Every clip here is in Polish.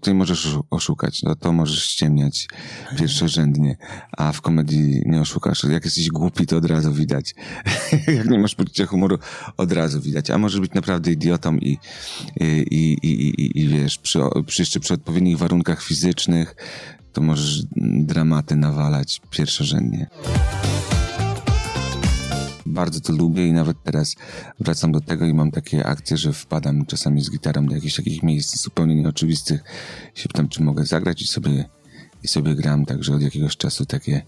tutaj możesz oszukać, no to możesz ściemniać pierwszorzędnie, a w komedii nie oszukasz. Jak jesteś głupi, to od razu widać. Jak nie masz poczucia humoru, od razu widać. A możesz być naprawdę idiotą i, i, i, i, i wiesz, przy, przy, jeszcze przy odpowiednich warunkach fizycznych, to możesz dramaty nawalać pierwszorzędnie bardzo to lubię i nawet teraz wracam do tego i mam takie akcje, że wpadam czasami z gitarą do jakichś takich miejsc zupełnie nieoczywistych i się pytam, czy mogę zagrać i sobie, i sobie gram, także od jakiegoś czasu takie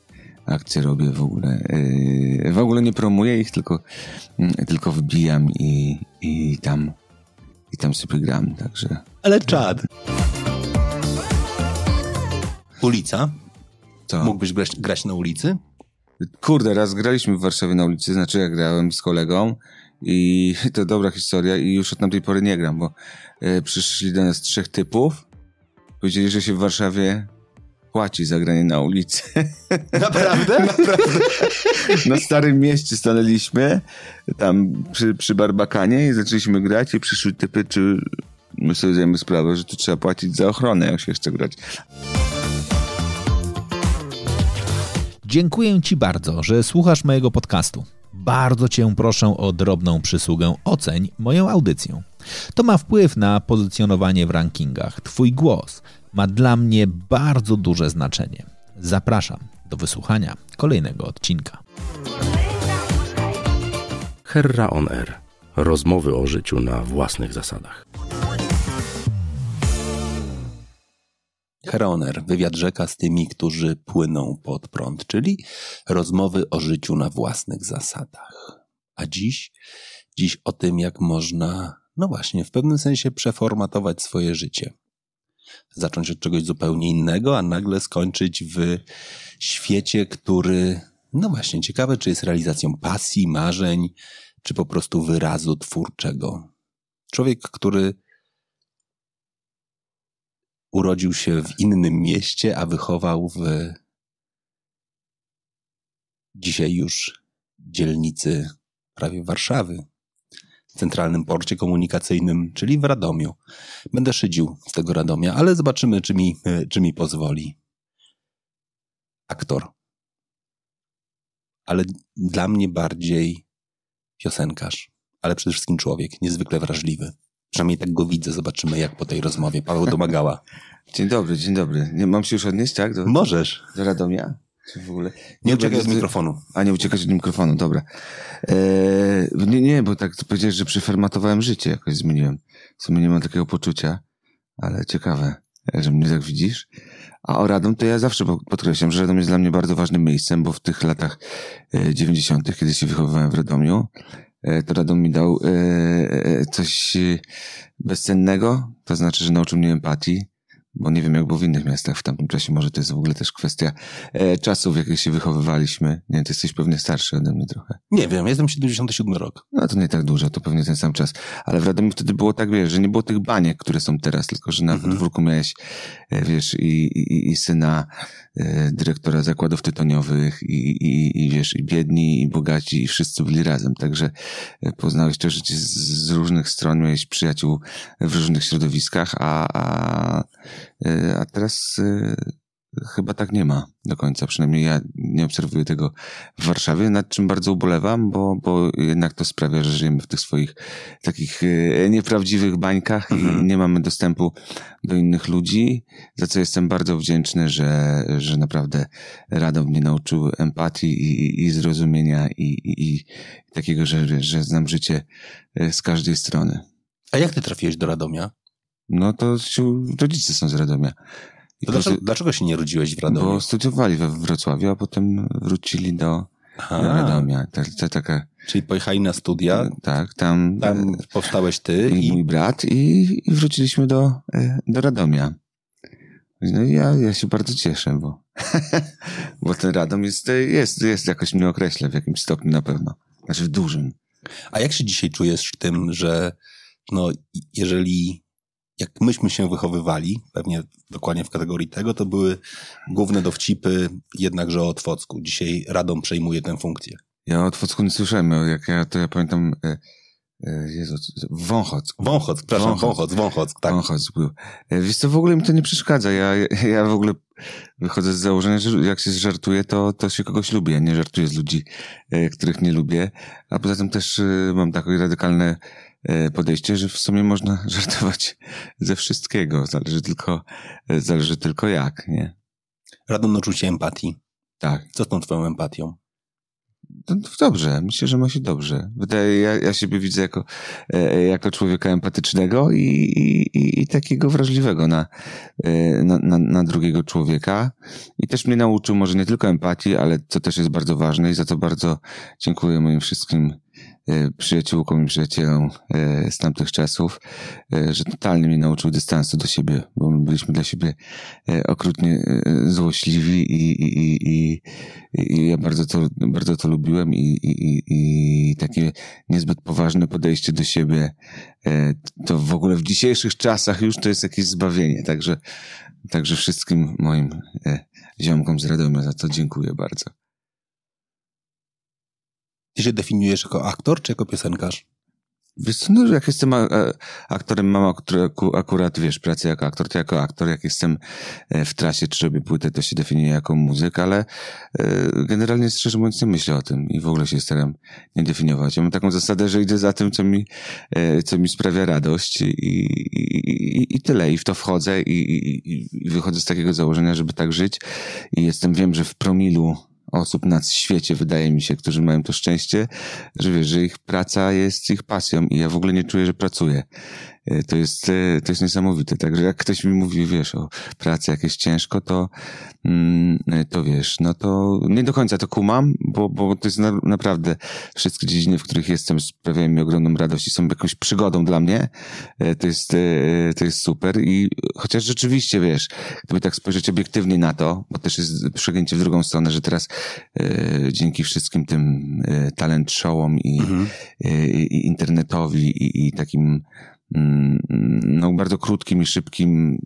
akcje robię w ogóle. Yy, w ogóle nie promuję ich, tylko, yy, tylko wbijam i, i tam i tam sobie gram, także... Ale czad. Ulica? To. Mógłbyś grać, grać na ulicy? Kurde, raz graliśmy w Warszawie na ulicy, znaczy ja grałem z kolegą i to dobra historia i już od tamtej pory nie gram, bo e, przyszli do nas trzech typów, powiedzieli, że się w Warszawie płaci za granie na ulicy. Naprawdę? Naprawdę. Na Starym Mieście stanęliśmy, tam przy, przy Barbakanie i zaczęliśmy grać i przyszły typy, czy my sobie zdajemy sprawę, że tu trzeba płacić za ochronę, jak się chce grać. Dziękuję Ci bardzo, że słuchasz mojego podcastu. Bardzo Cię proszę o drobną przysługę oceń moją audycję. To ma wpływ na pozycjonowanie w rankingach. Twój głos ma dla mnie bardzo duże znaczenie. Zapraszam do wysłuchania kolejnego odcinka. Herra on Air. Rozmowy o życiu na własnych zasadach. Heroner, wywiad rzeka z tymi, którzy płyną pod prąd, czyli rozmowy o życiu na własnych zasadach. A dziś, dziś o tym, jak można, no właśnie, w pewnym sensie przeformatować swoje życie. Zacząć od czegoś zupełnie innego, a nagle skończyć w świecie, który, no właśnie, ciekawe, czy jest realizacją pasji, marzeń, czy po prostu wyrazu twórczego. Człowiek, który urodził się w innym mieście, a wychował w dzisiaj już dzielnicy prawie Warszawy, w centralnym porcie komunikacyjnym, czyli w Radomiu. Będę szydził z tego Radomia, ale zobaczymy, czy mi, czy mi pozwoli. Aktor. Ale dla mnie bardziej piosenkarz, ale przede wszystkim człowiek, niezwykle wrażliwy. Przynajmniej tak go widzę, zobaczymy jak po tej rozmowie. Paweł Domagała. Dzień dobry, dzień dobry. Nie, mam się już odnieść, tak? Do, Możesz. Do Radomia? Czy w ogóle? Nie uciekaj od mikrofonu. A, nie uciekać od mikrofonu, dobra. Eee, nie, nie, bo tak powiedziałeś, że przeformatowałem życie, jakoś zmieniłem. W sumie nie mam takiego poczucia, ale ciekawe, że mnie tak widzisz. A o Radom to ja zawsze podkreślam, że Radom jest dla mnie bardzo ważnym miejscem, bo w tych latach 90., e, kiedy się wychowywałem w Radomiu, to Radom mi dał e, e, coś bezcennego, to znaczy, że nauczył mnie empatii, bo nie wiem, jak było w innych miastach w tamtym czasie. Może to jest w ogóle też kwestia e, czasów, w jakich się wychowywaliśmy. Nie, ty jesteś pewnie starszy ode mnie trochę. Nie wiem, jestem 77 rok. No to nie tak dużo, to pewnie ten sam czas. Ale w Radomiu wtedy było tak, wiesz, że nie było tych baniek, które są teraz, tylko że na mhm. podwórku miałeś, e, wiesz, i, i, i syna e, dyrektora zakładów tytoniowych i, i, i wiesz, i biedni, i bogaci, i wszyscy byli razem. Także e, poznałeś to życie z, z różnych stron, miałeś przyjaciół w różnych środowiskach, a, a E, a teraz e, chyba tak nie ma do końca. Przynajmniej ja nie obserwuję tego w Warszawie, nad czym bardzo ubolewam, bo, bo jednak to sprawia, że żyjemy w tych swoich takich e, nieprawdziwych bańkach mhm. i nie mamy dostępu do innych ludzi, za co jestem bardzo wdzięczny, że, że naprawdę Radom mnie nauczył empatii i, i zrozumienia i, i, i takiego, że, że znam życie z każdej strony. A jak ty trafiłeś do Radomia? No to rodzice są z Radomia. Dlaczego, dlaczego się nie rodziłeś w Radomiu? Bo studiowali we Wrocławiu, a potem wrócili do, do Radomia. To, to taka... Czyli pojechali na studia? Tak, tam... Tam powstałeś ty i... i... mój brat i, i wróciliśmy do, e, do Radomia. No i ja, ja się bardzo cieszę, bo, bo ten Radom jest, jest, jest jakoś mnie określa w jakimś stopniu na pewno. Znaczy w dużym. A jak się dzisiaj czujesz w tym, że no, jeżeli jak myśmy się wychowywali, pewnie dokładnie w kategorii tego, to były główne dowcipy jednakże o Otwocku. Dzisiaj Radom przejmuje tę funkcję. Ja o Otwocku nie słyszałem. Jak ja, to ja pamiętam, e, E, Jezu, Wąchock. Wąchock, przepraszam, Wąchock, Wąchock, tak. Wąchock był. E, Wiesz co, w ogóle mi to nie przeszkadza. Ja, ja w ogóle wychodzę z założenia, że jak się żartuje, to, to się kogoś lubi. Ja nie żartuję z ludzi, e, których nie lubię. A poza tym też e, mam takie radykalne podejście, że w sumie można żartować ze wszystkiego. Zależy tylko, e, zależy tylko jak, nie? Radom uczucie empatii. Tak. Co z tą twoją empatią? No, dobrze, myślę, że ma się dobrze. Wydaje, ja, ja siebie widzę jako, e, jako człowieka empatycznego i, i, i takiego wrażliwego na, e, na, na, na drugiego człowieka. I też mnie nauczył może nie tylko empatii, ale co też jest bardzo ważne i za to bardzo dziękuję moim wszystkim e, przyjaciółkom i przyjacielom e, z tamtych czasów, e, że totalnie mnie nauczył dystansu do siebie, bo my byliśmy dla siebie okrutnie złośliwi i, i, i, i, ja bardzo to, bardzo to lubiłem i, i, i, takie niezbyt poważne podejście do siebie, to w ogóle w dzisiejszych czasach już to jest jakieś zbawienie, także, także wszystkim moim ziomkom z Radomia za to dziękuję bardzo. Ty się definiujesz jako aktor czy jako piosenkarz? Wiesz co, no, jak jestem a, a, aktorem, mam akurat, wiesz, pracę jako aktor, to jako aktor, jak jestem e, w trasie, czy robię płytę, to się definiuję jako muzyk, ale e, generalnie szczerze mówiąc nie myślę o tym i w ogóle się staram nie definiować. Ja mam taką zasadę, że idę za tym, co mi, e, co mi sprawia radość i, i, i, i tyle. I w to wchodzę i, i, i wychodzę z takiego założenia, żeby tak żyć i jestem, wiem, że w promilu osób na świecie, wydaje mi się, którzy mają to szczęście, że wiesz, że ich praca jest ich pasją i ja w ogóle nie czuję, że pracuję. E, To jest, e, to jest niesamowite. Także jak ktoś mi mówi, wiesz, o pracy jak jest ciężko, to, mm, to wiesz, no to nie do końca to kumam, bo, bo to jest na, naprawdę wszystkie dziedziny, w których jestem, sprawiają mi ogromną radość i są jakąś przygodą dla mnie. E, To jest, e, to jest super i chociaż rzeczywiście, wiesz, gdyby tak spojrzeć obiektywnie na to, bo też jest przegięcie w drugą stronę, że teraz e, dzięki wszystkim tym e, talent showom i, e, i internetowi i, i takim no, bardzo krótkim i szybkim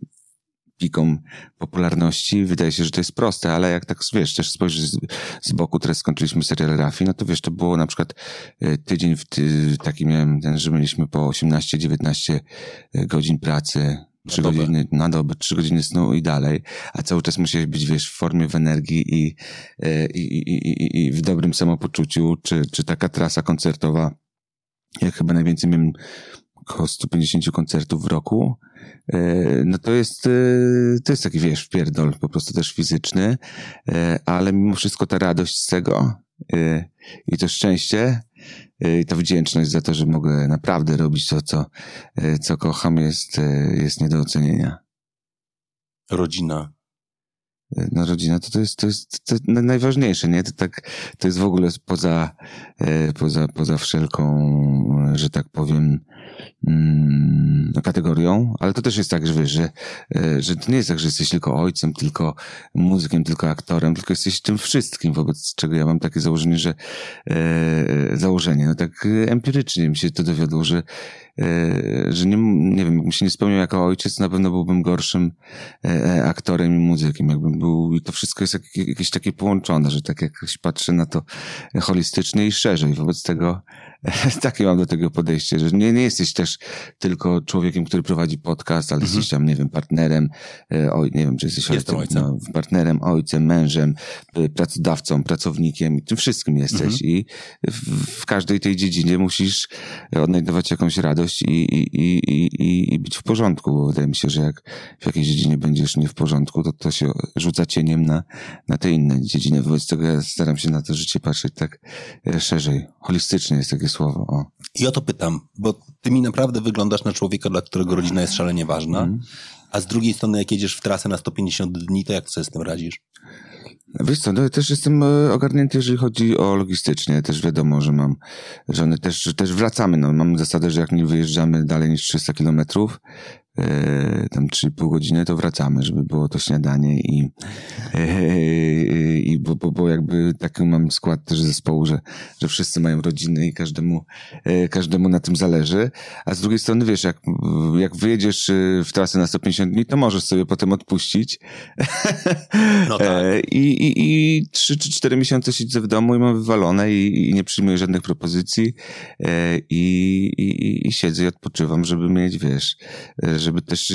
pikom popularności. Wydaje się, że to jest proste, ale jak tak, wiesz, też spojrzysz z, z boku, teraz skończyliśmy serial Rafi, no to wiesz, to było na przykład e, tydzień w ty, taki miałem ten, że mieliśmy po 18-19 godzin pracy, trzy godziny na dobę, trzy godziny snu i dalej, a cały czas musiałeś być, wiesz, w formie, w energii i, e, i, i, i, i w dobrym samopoczuciu, czy, czy taka trasa koncertowa, ja chyba najwięcej miałem około 150 koncertów w roku, e, no to jest, e, to jest taki, wiesz, pierdol, po prostu też fizyczny, e, ale mimo wszystko ta radość z tego i to szczęście i ta wdzięczność za to, że mogę naprawdę robić to, co, co kocham, jest, jest nie do ocenienia. Rodzina. No rodzina to, to jest, to jest to na- najważniejsze, nie? To tak, to jest w ogóle poza, poza, poza wszelką, że tak powiem, mm, kategorią, ale to też jest tak, że wiesz, że, e, że to nie jest tak, że jesteś tylko ojcem, tylko muzykiem, tylko aktorem, tylko jesteś tym wszystkim, wobec czego ja mam takie założenie, że e, założenie, no tak e, empirycznie mi się to dowiodło, że e, że nie, nie wiem, jakbym się nie spełniał jako ojciec, na pewno byłbym gorszym e, aktorem i muzykiem, jakbym był, i to wszystko jest jak, jakieś takie połączone, że tak jakoś patrzę na to holistycznie i szerzej, wobec tego takie mam do tego podejście, że nie, nie jesteś też tylko człowiekiem, który prowadzi podcast, ale jesteś tam, nie wiem, partnerem, e, oj, nie wiem, czy jesteś Jestem ojcem. No, partnerem, ojcem, mężem, y, pracodawcą, pracownikiem, tym wszystkim jesteś i w, w każdej tej dziedzinie musisz odnajdować jakąś radość i, i, i, i, i być w porządku, bo wydaje mi się, że jak w jakiejś dziedzinie będziesz nie w porządku, to to się rzuca cieniem na, na te inne dziedziny. Wobec tego ja staram się na to życie patrzeć tak e, szerzej. Holistycznie jest takie słowo. O. I o to pytam, bo ty mi naprawdę wyglądasz na człowieka, dla którego rodzina jest szalenie ważna, a z drugiej strony jak jedziesz w trasę na 150 dni, to jak sobie z tym radzisz? Wiesz co, no ja też jestem e, ogarnięty, jeżeli chodzi o logistycznie. Też wiadomo, że mam żony, też, też wracamy. No, mam zasadę, że jak nie wyjeżdżamy dalej niż 300 kilometrów, tam 3,5 godziny, to wracamy, żeby było to śniadanie i, e, i bo, bo, bo jakby taki mam skład też zespołu, że, że wszyscy mają rodziny i każdemu, e, każdemu na tym zależy. A z drugiej strony, wiesz, jak, jak wyjedziesz e, w trasę na 150 dni, to możesz sobie potem odpuścić. No tak. E, I, i, i 3 czy 4 miesiące siedzę w domu i mam wywalone i, i nie przyjmuję żadnych propozycji e, i, i, i siedzę i odpoczywam, żeby mieć, wiesz, e, żeby też,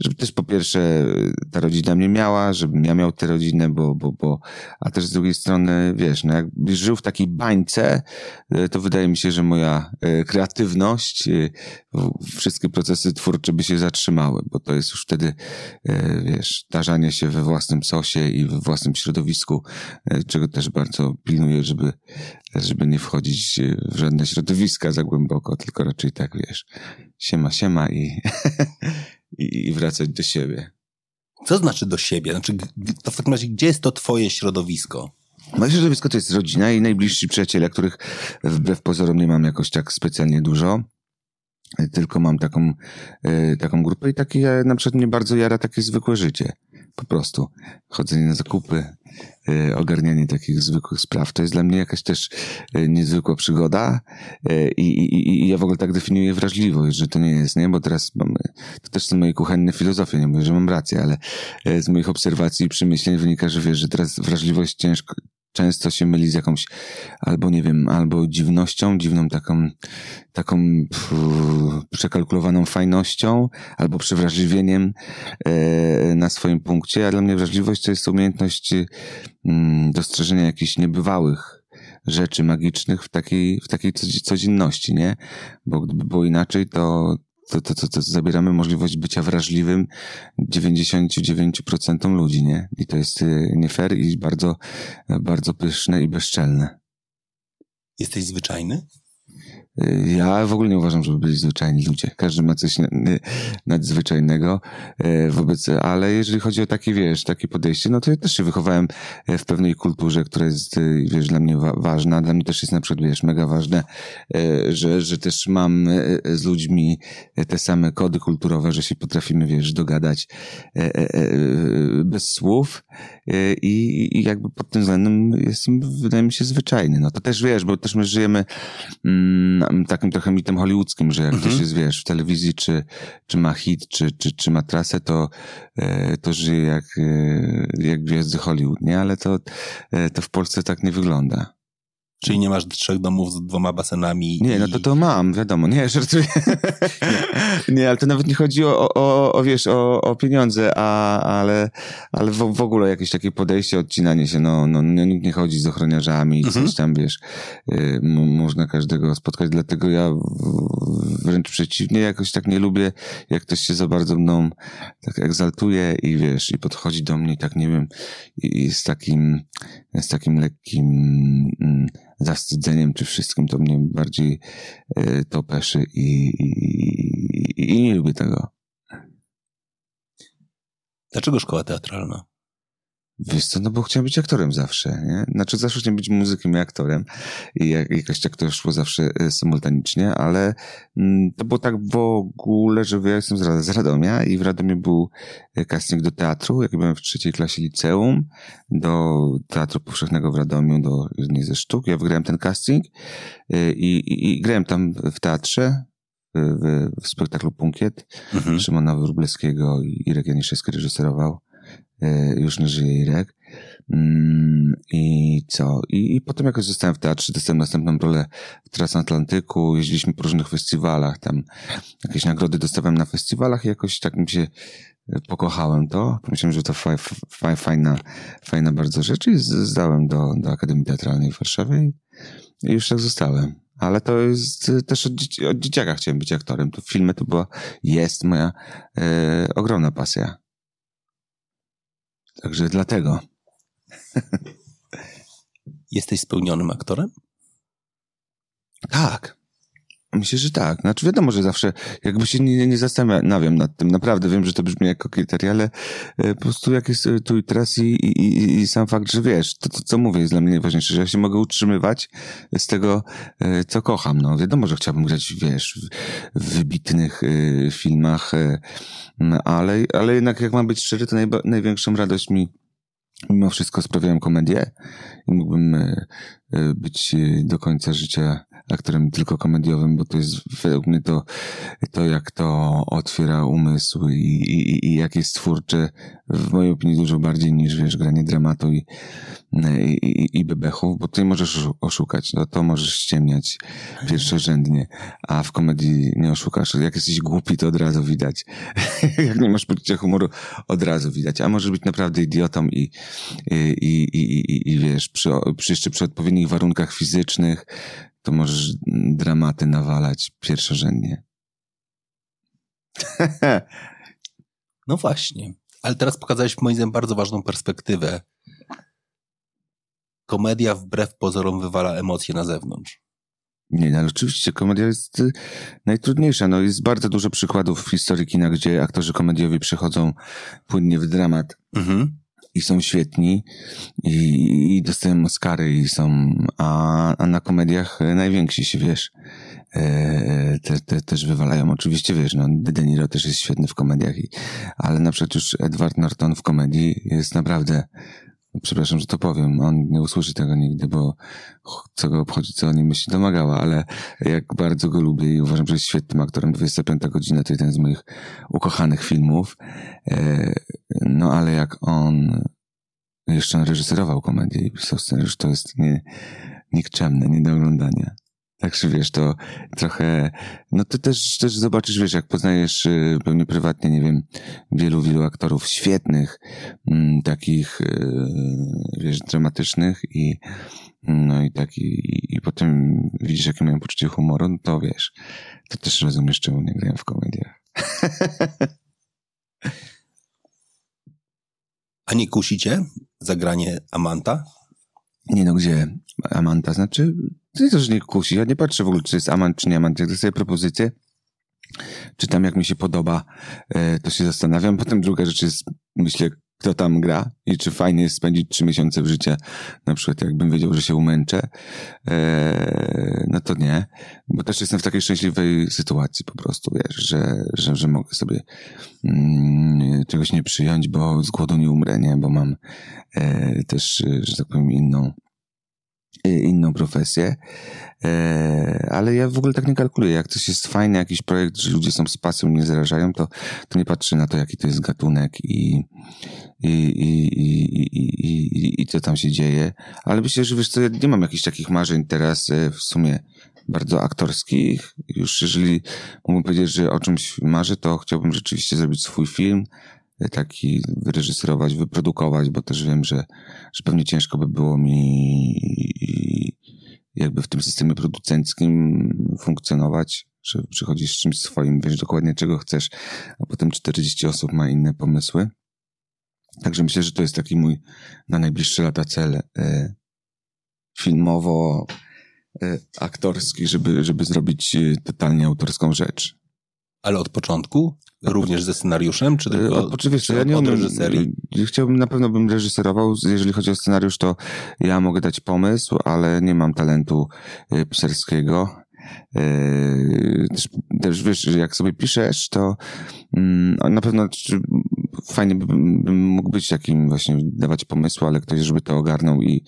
żeby też po pierwsze ta rodzina mnie miała, żebym ja miał tę rodzinę, bo, bo, bo, a też z drugiej strony, wiesz, no jakbyś żył w takiej bańce, e, to wydaje mi się, że moja e, kreatywność, e, wszystkie procesy twórcze by się zatrzymały, bo to jest już wtedy, wiesz, tarzanie się we własnym sosie i we własnym środowisku, czego też bardzo pilnuję, żeby, żeby nie wchodzić w żadne środowiska za głęboko, tylko raczej tak, wiesz, siema, siema i, i, i wracać do siebie. Co znaczy do siebie? Znaczy, to w takim razie, gdzie jest to twoje środowisko? Moje środowisko to jest rodzina i najbliżsi przyjaciele, których wbrew pozorom nie mam jakoś tak specjalnie dużo. Tylko mam taką, e, taką grupę i takie, na przykład mnie bardzo jara takie zwykłe życie. Po prostu. Chodzenie na zakupy, e, ogarnianie takich zwykłych spraw. To jest dla mnie jakaś też e, niezwykła przygoda i, i, i ja w ogóle tak definiuję wrażliwość, że to nie jest, nie? Bo teraz mamy, to też są moje kuchenne filozofie, nie mówię, że mam rację, ale z moich obserwacji i przemyśleń wynika, że wiesz, że teraz wrażliwość ciężko, często się myli z jakąś albo nie wiem, albo dziwnością, dziwną taką, taką przekalkulowaną fajnością, albo przewrażliwieniem e, na swoim punkcie, a dla mnie wrażliwość to jest umiejętność mm, dostrzeżenia jakichś niebywałych rzeczy magicznych w takiej, w takiej codzie- codzienności, nie? Bo gdyby było inaczej, to, to, to, to, to zabieramy możliwość bycia wrażliwym 99% ludzi, nie? I to jest y, nie fair i bardzo, bardzo pyszne i bezczelne. Jesteś zwyczajny? Y, Ja w ogóle nie uważam, żeby byli zwyczajni ludzie. Każdy ma coś y, nadzwyczajnego y, wobec, ale jeżeli chodzi o takie, wiesz, takie podejście, no to ja też się wychowałem w pewnej kulturze, która jest, wiesz, dla mnie wa- ważna. Dla mnie też jest na przykład, wiesz, mega ważne, że, że też mam z ludźmi te same kody kulturowe, że się potrafimy, wiesz, dogadać bez słów i, i jakby pod tym względem jestem, wydaje mi się, zwyczajny. No to też, wiesz, bo też my żyjemy mm, takim trochę mitem hollywoodzkim, że jak ktoś jest, wiesz, w telewizji, czy, czy ma hit, czy, czy, czy ma trasę, to, e, to żyje jak, e, jak gwiazdy Hollywood, nie? Ale to, e, to w Polsce tak nie wygląda. Czyli nie masz trzech domów z dwoma basenami? Nie, no i- to to mam, wiadomo. Nie, żartuję. nie, ale to nawet nie chodzi o, o, o wiesz, o, o pieniądze, a, ale, ale w, w ogóle jakieś takie podejście, odcinanie się, no, no, no nikt nie chodzi z ochroniarzami, Mhm. coś tam, wiesz, y, można każdego spotkać, dlatego ja wręcz przeciwnie, jakoś tak nie lubię, jak ktoś się za bardzo mną tak egzaltuje i wiesz, i podchodzi do mnie i tak, nie wiem, i, i z takim, z takim lekkim mm, zawstydzeniem czy wszystkim, to mnie bardziej y, to peszy i, i, i nie lubię tego. Dlaczego szkoła teatralna? Wiesz co, no bo chciałem być aktorem zawsze, nie? Znaczy zawsze chciałem być muzykiem i aktorem i jak, jakoś tak to szło zawsze e, symultanicznie, ale mm, to było tak w ogóle, że ja jestem z, Rad- z Radomia i w Radomiu był e, casting do teatru, jak byłem w trzeciej klasie liceum, do Teatru Powszechnego w Radomiu, do jednej ze sztuk. Ja wygrałem ten casting e, i, i, i grałem tam w teatrze, w, w, w spektaklu Punkiet. Mhm. Szymona Wróblewskiego i Irek Janiszewski reżyserował. Już nie żyje Irek. Mm, I co? I, I potem jakoś zostałem w teatrze, dostałem następną rolę w Transatlantyku, jeździliśmy po różnych festiwalach, tam jakieś nagrody dostawałem na festiwalach i jakoś tak mi się e, pokochałem to. Pomyślałem, że to fa, fa, fajna, fajna bardzo rzecz i zdałem do, do Akademii Teatralnej w Warszawie i, i już tak zostałem. Ale to jest e, też od, dzieci, od dzieciaka chciałem być aktorem. To filmy to była, jest moja e, ogromna pasja. Także dlatego. Jesteś spełnionym aktorem? Tak. Myślę, że tak. Znaczy wiadomo, że zawsze jakby się nie, nie zastanawiam nad tym. Naprawdę wiem, że to brzmi jak kokieteria, ale e, po prostu jak jest tu i teraz i, i, i sam fakt, że wiesz, to, to co mówię jest dla mnie najważniejsze, że ja się mogę utrzymywać z tego, e, co kocham. No wiadomo, że chciałbym grać, wiesz, w, wybitnych filmach, ale, ale jednak jak mam być szczery, to najba, największą radość mi mimo wszystko sprawiałem komedię i mógłbym być do końca życia aktorem tylko komediowym, bo to jest według mnie to, to jak to otwiera umysł i, i, i jak jest twórcze, w mojej opinii dużo bardziej niż, wiesz, granie dramatu i, i, i bebechów, bo tutaj możesz oszukać, no to możesz ściemniać pierwszorzędnie, a w komedii nie oszukasz. Jak jesteś głupi, to od razu widać. jak nie masz poczucia humoru, od razu widać. A możesz być naprawdę idiotą i, i, i, i, i wiesz, przy, przy, jeszcze przy odpowiednich warunkach fizycznych, to możesz dramaty nawalać pierwszorzędnie. no właśnie. Ale teraz pokazałeś moim zdaniem bardzo ważną perspektywę. Komedia wbrew pozorom wywala emocje na zewnątrz. Nie, no, ale oczywiście komedia jest y, najtrudniejsza. No, jest bardzo dużo przykładów w historii kina, gdzie aktorzy komediowi przechodzą płynnie w dramat. Mhm i są świetni i, i dostają Oscary i są, a, a na komediach najwięksi się, wiesz, e, te, te, też wywalają. Oczywiście, wiesz, no, De Niro też jest świetny w komediach, i, ale na przykład już Edward Norton w komedii jest naprawdę przepraszam, że to powiem, on nie usłyszy tego nigdy, bo co go obchodzi, co o nim myśli, domagała, ale jak bardzo go lubię i uważam, że jest świetnym aktorem, 25 godzina to jeden z moich ukochanych filmów, e, no ale jak on jeszcze reżyserował komedię i pisał scenariusz, to jest nie, nikczemne, nie do oglądania. Także wiesz, to trochę, no ty też, też zobaczysz, wiesz, jak poznajesz y, pewnie prywatnie, nie wiem, wielu, wielu aktorów świetnych, mm, takich, y, wiesz, dramatycznych i, no i taki, i, i potem widzisz, jakie mają poczucie humoru, no to wiesz, to też rozumiesz, czemu nie grają w komediach. A nie kusicie zagranie Amanta? Nie no, gdzie Amanta? Znaczy, to też nie kusi. Ja nie patrzę w ogóle, czy jest amant, czy nie amant. Jak dostaję propozycję, czytam jak mi się podoba, e, to się zastanawiam. Potem druga rzecz jest, myślę, kto tam gra i czy fajnie jest spędzić trzy miesiące w życiu, na przykład jakbym wiedział, że się umęczę, e, no to nie, bo też jestem w takiej szczęśliwej sytuacji po prostu, wiesz, że, że, że mogę sobie mm, czegoś nie przyjąć, bo z głodu nie umrę, nie, bo mam e, też, że tak powiem, inną inną profesję, e, ale ja w ogóle tak nie kalkuluję. Jak coś jest fajny, jakiś projekt, że ludzie są z pasją, nie zarażają, to, to nie patrzę na to, jaki to jest gatunek i, i, i, i, i, i, i co tam się dzieje. Ale myślę, że wiesz co, ja nie mam jakichś takich marzeń teraz e, w sumie bardzo aktorskich. Już jeżeli mógłbym powiedzieć, że o czymś marzę, to chciałbym rzeczywiście zrobić swój film, taki wyreżyserować, wyprodukować, bo też wiem, że, że pewnie ciężko by było mi jakby w tym systemie producenckim funkcjonować, że przychodzisz z czymś swoim, wiesz dokładnie czego chcesz, a potem 40 osób ma inne pomysły. Także myślę, że to jest taki mój na najbliższe lata cel e, filmowo e, aktorski, żeby, żeby zrobić e, totalnie autorską rzecz. Ale od początku? Również ze scenariuszem, czy tylko od, oczywiście, ja nie od reżyserii? Chciałbym, na pewno bym reżyserował. Jeżeli chodzi o scenariusz, to ja mogę dać pomysł, ale nie mam talentu y, pisarskiego. Y, też, też wiesz, jak sobie piszesz, to mm, na pewno fajnie bym, bym mógł być takim właśnie, dawać pomysły, ale ktoś, żeby to ogarnął i,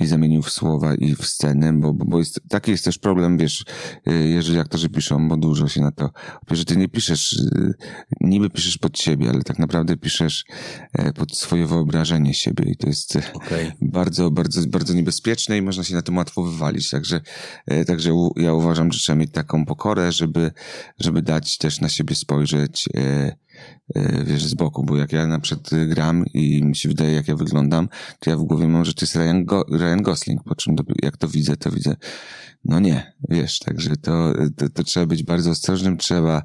i zamienił w słowa i w sceny, bo, bo jest, taki jest też problem, wiesz, y, jeżeli aktorzy piszą, bo dużo się na to, że ty nie piszesz, y, niby piszesz pod siebie, ale tak naprawdę piszesz e, pod swoje wyobrażenie siebie i to jest e, okay. bardzo, bardzo, bardzo niebezpieczne i można się na tym łatwo wywalić, także, e, także ja uważam, że trzeba mieć taką pokorę, żeby, żeby dać też na siebie spojrzeć, wiesz, z boku, bo jak ja na przykład gram i mi się wydaje, jak ja wyglądam, to ja w głowie mam, że to jest Ryan, Go Ryan Gosling, po czym jak to widzę, to widzę, no nie, wiesz, także to, to, to, trzeba być bardzo ostrożnym, trzeba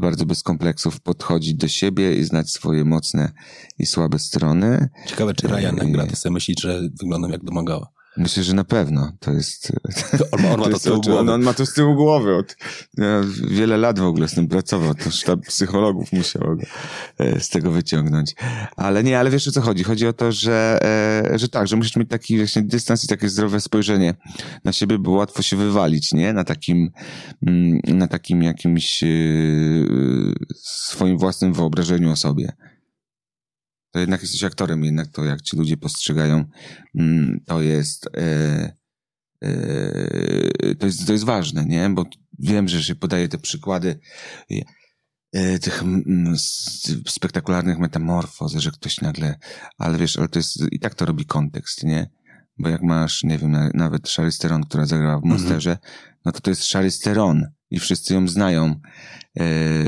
bardzo bez kompleksów podchodzić do siebie i znać swoje mocne i słabe strony. Ciekawe, czy Ryan jak gra, to sobie myśli, że wyglądam jak domagała. Myślę, że na pewno to jest. To on, ma, on, ma to, to z tyłu głowy. On, on, ma to z tyłu głowy. Od, ja wiele lat w ogóle z tym pracował. To sztab psychologów musiał go e, z tego wyciągnąć. Ale nie, ale wiesz o co chodzi? Chodzi o to, że, e, że tak, że musisz mieć taki właśnie dystans i takie zdrowe spojrzenie na siebie, bo łatwo się wywalić, nie? Na takim, mm, na takim jakimś e, swoim własnym wyobrażeniu o sobie to jednak jesteś aktorem, jednak to jak ci ludzie postrzegają, mm, to jest, e, e, to jest, to jest ważne, nie? Bo wiem, że się podaje te przykłady e, tych spektakularnych metamorfoz, że ktoś nagle, ale wiesz, ale to jest, i tak to robi kontekst, nie? Bo jak masz, nie wiem, nawet Charlize Theron, która zagrała w mhm. Monsterze, no to to jest Charlize Theron i wszyscy ją znają,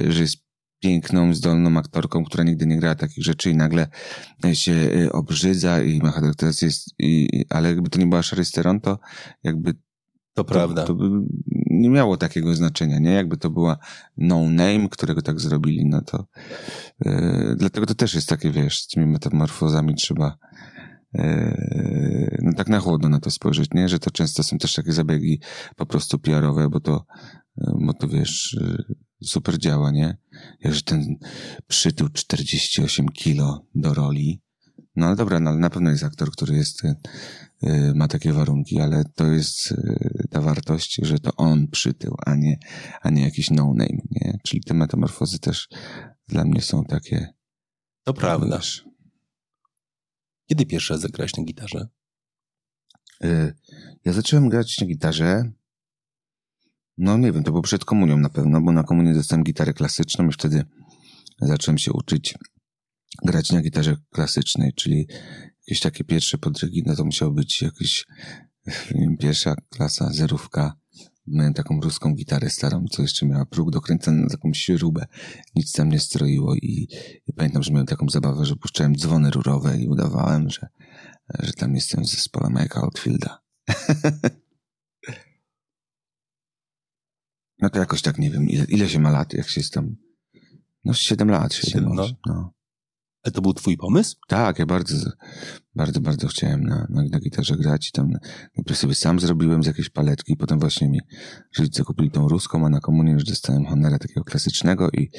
że jest piękną, zdolną aktorką, która nigdy nie grała takich rzeczy i nagle się y, obrzydza i ma charakteryzację, i, ale jakby to nie była Charlize Theron, to jakby to, to prawda. To by nie miało takiego znaczenia, nie? Jakby to była no name, którego tak zrobili, no to yy, dlatego to też jest takie, wiesz, z tymi metamorfozami trzeba yy, no tak na chłodno na to spojrzeć, nie? Że to często są też takie zabiegi po prostu PR-owe, bo to, bo to wiesz, super działa, nie? Jakże ten przytył 48 kilo do roli. No ale dobra, no, ale na pewno jest aktor, który jest, y, ma takie warunki, ale to jest y, ta wartość, że to on przytył, a nie, a nie jakiś no-name, nie? Czyli te metamorfozy też dla mnie są takie... To prawda. Wiesz. Kiedy pierwszy raz zagrałeś na gitarze? Y, ja zacząłem grać na gitarze no nie wiem, to było przed komunią na pewno, bo na komunię dostałem gitarę klasyczną i wtedy zacząłem się uczyć grać na gitarze klasycznej, czyli jakieś takie pierwsze podrygi, no to musiało być jakieś, wiem, pierwsza klasa, zerówka. Miałem taką ruską gitarę starą, co jeszcze miała próg dokręcony na taką śrubę. Nic tam nie stroiło i, i pamiętam, że miałem taką zabawę, że puszczałem dzwony rurowe i udawałem, że, że tam jestem z zespoła Mike'a Outfielda. No to jakoś tak nie wiem, ile, ile się ma lat, jak się jest tam. No, 7 lat, 7 no. no. Ale to był twój pomysł? Tak, ja bardzo, bardzo, bardzo chciałem na, na, na gitarze grać i tam najpierw sobie sam zrobiłem z jakiejś paletki, potem właśnie mi rodzice kupili tą ruską, a na komunię już dostałem honora takiego klasycznego i,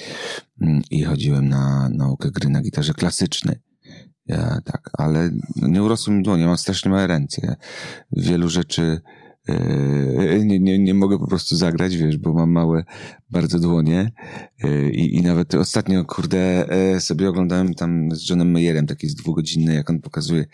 mm, i chodziłem na naukę gry na gitarze klasycznej. Ja tak, ale nie urosły mi dłonie, mam strasznie małe ręce. Ja wielu rzeczy nie, nie, nie mogę po prostu zagrać, wiesz, bo mam małe bardzo dłonie e, i, i nawet ostatnio, kurde, e, sobie oglądałem tam z Johnem Mayerem, taki z dwugodzinny, jak on pokazuje,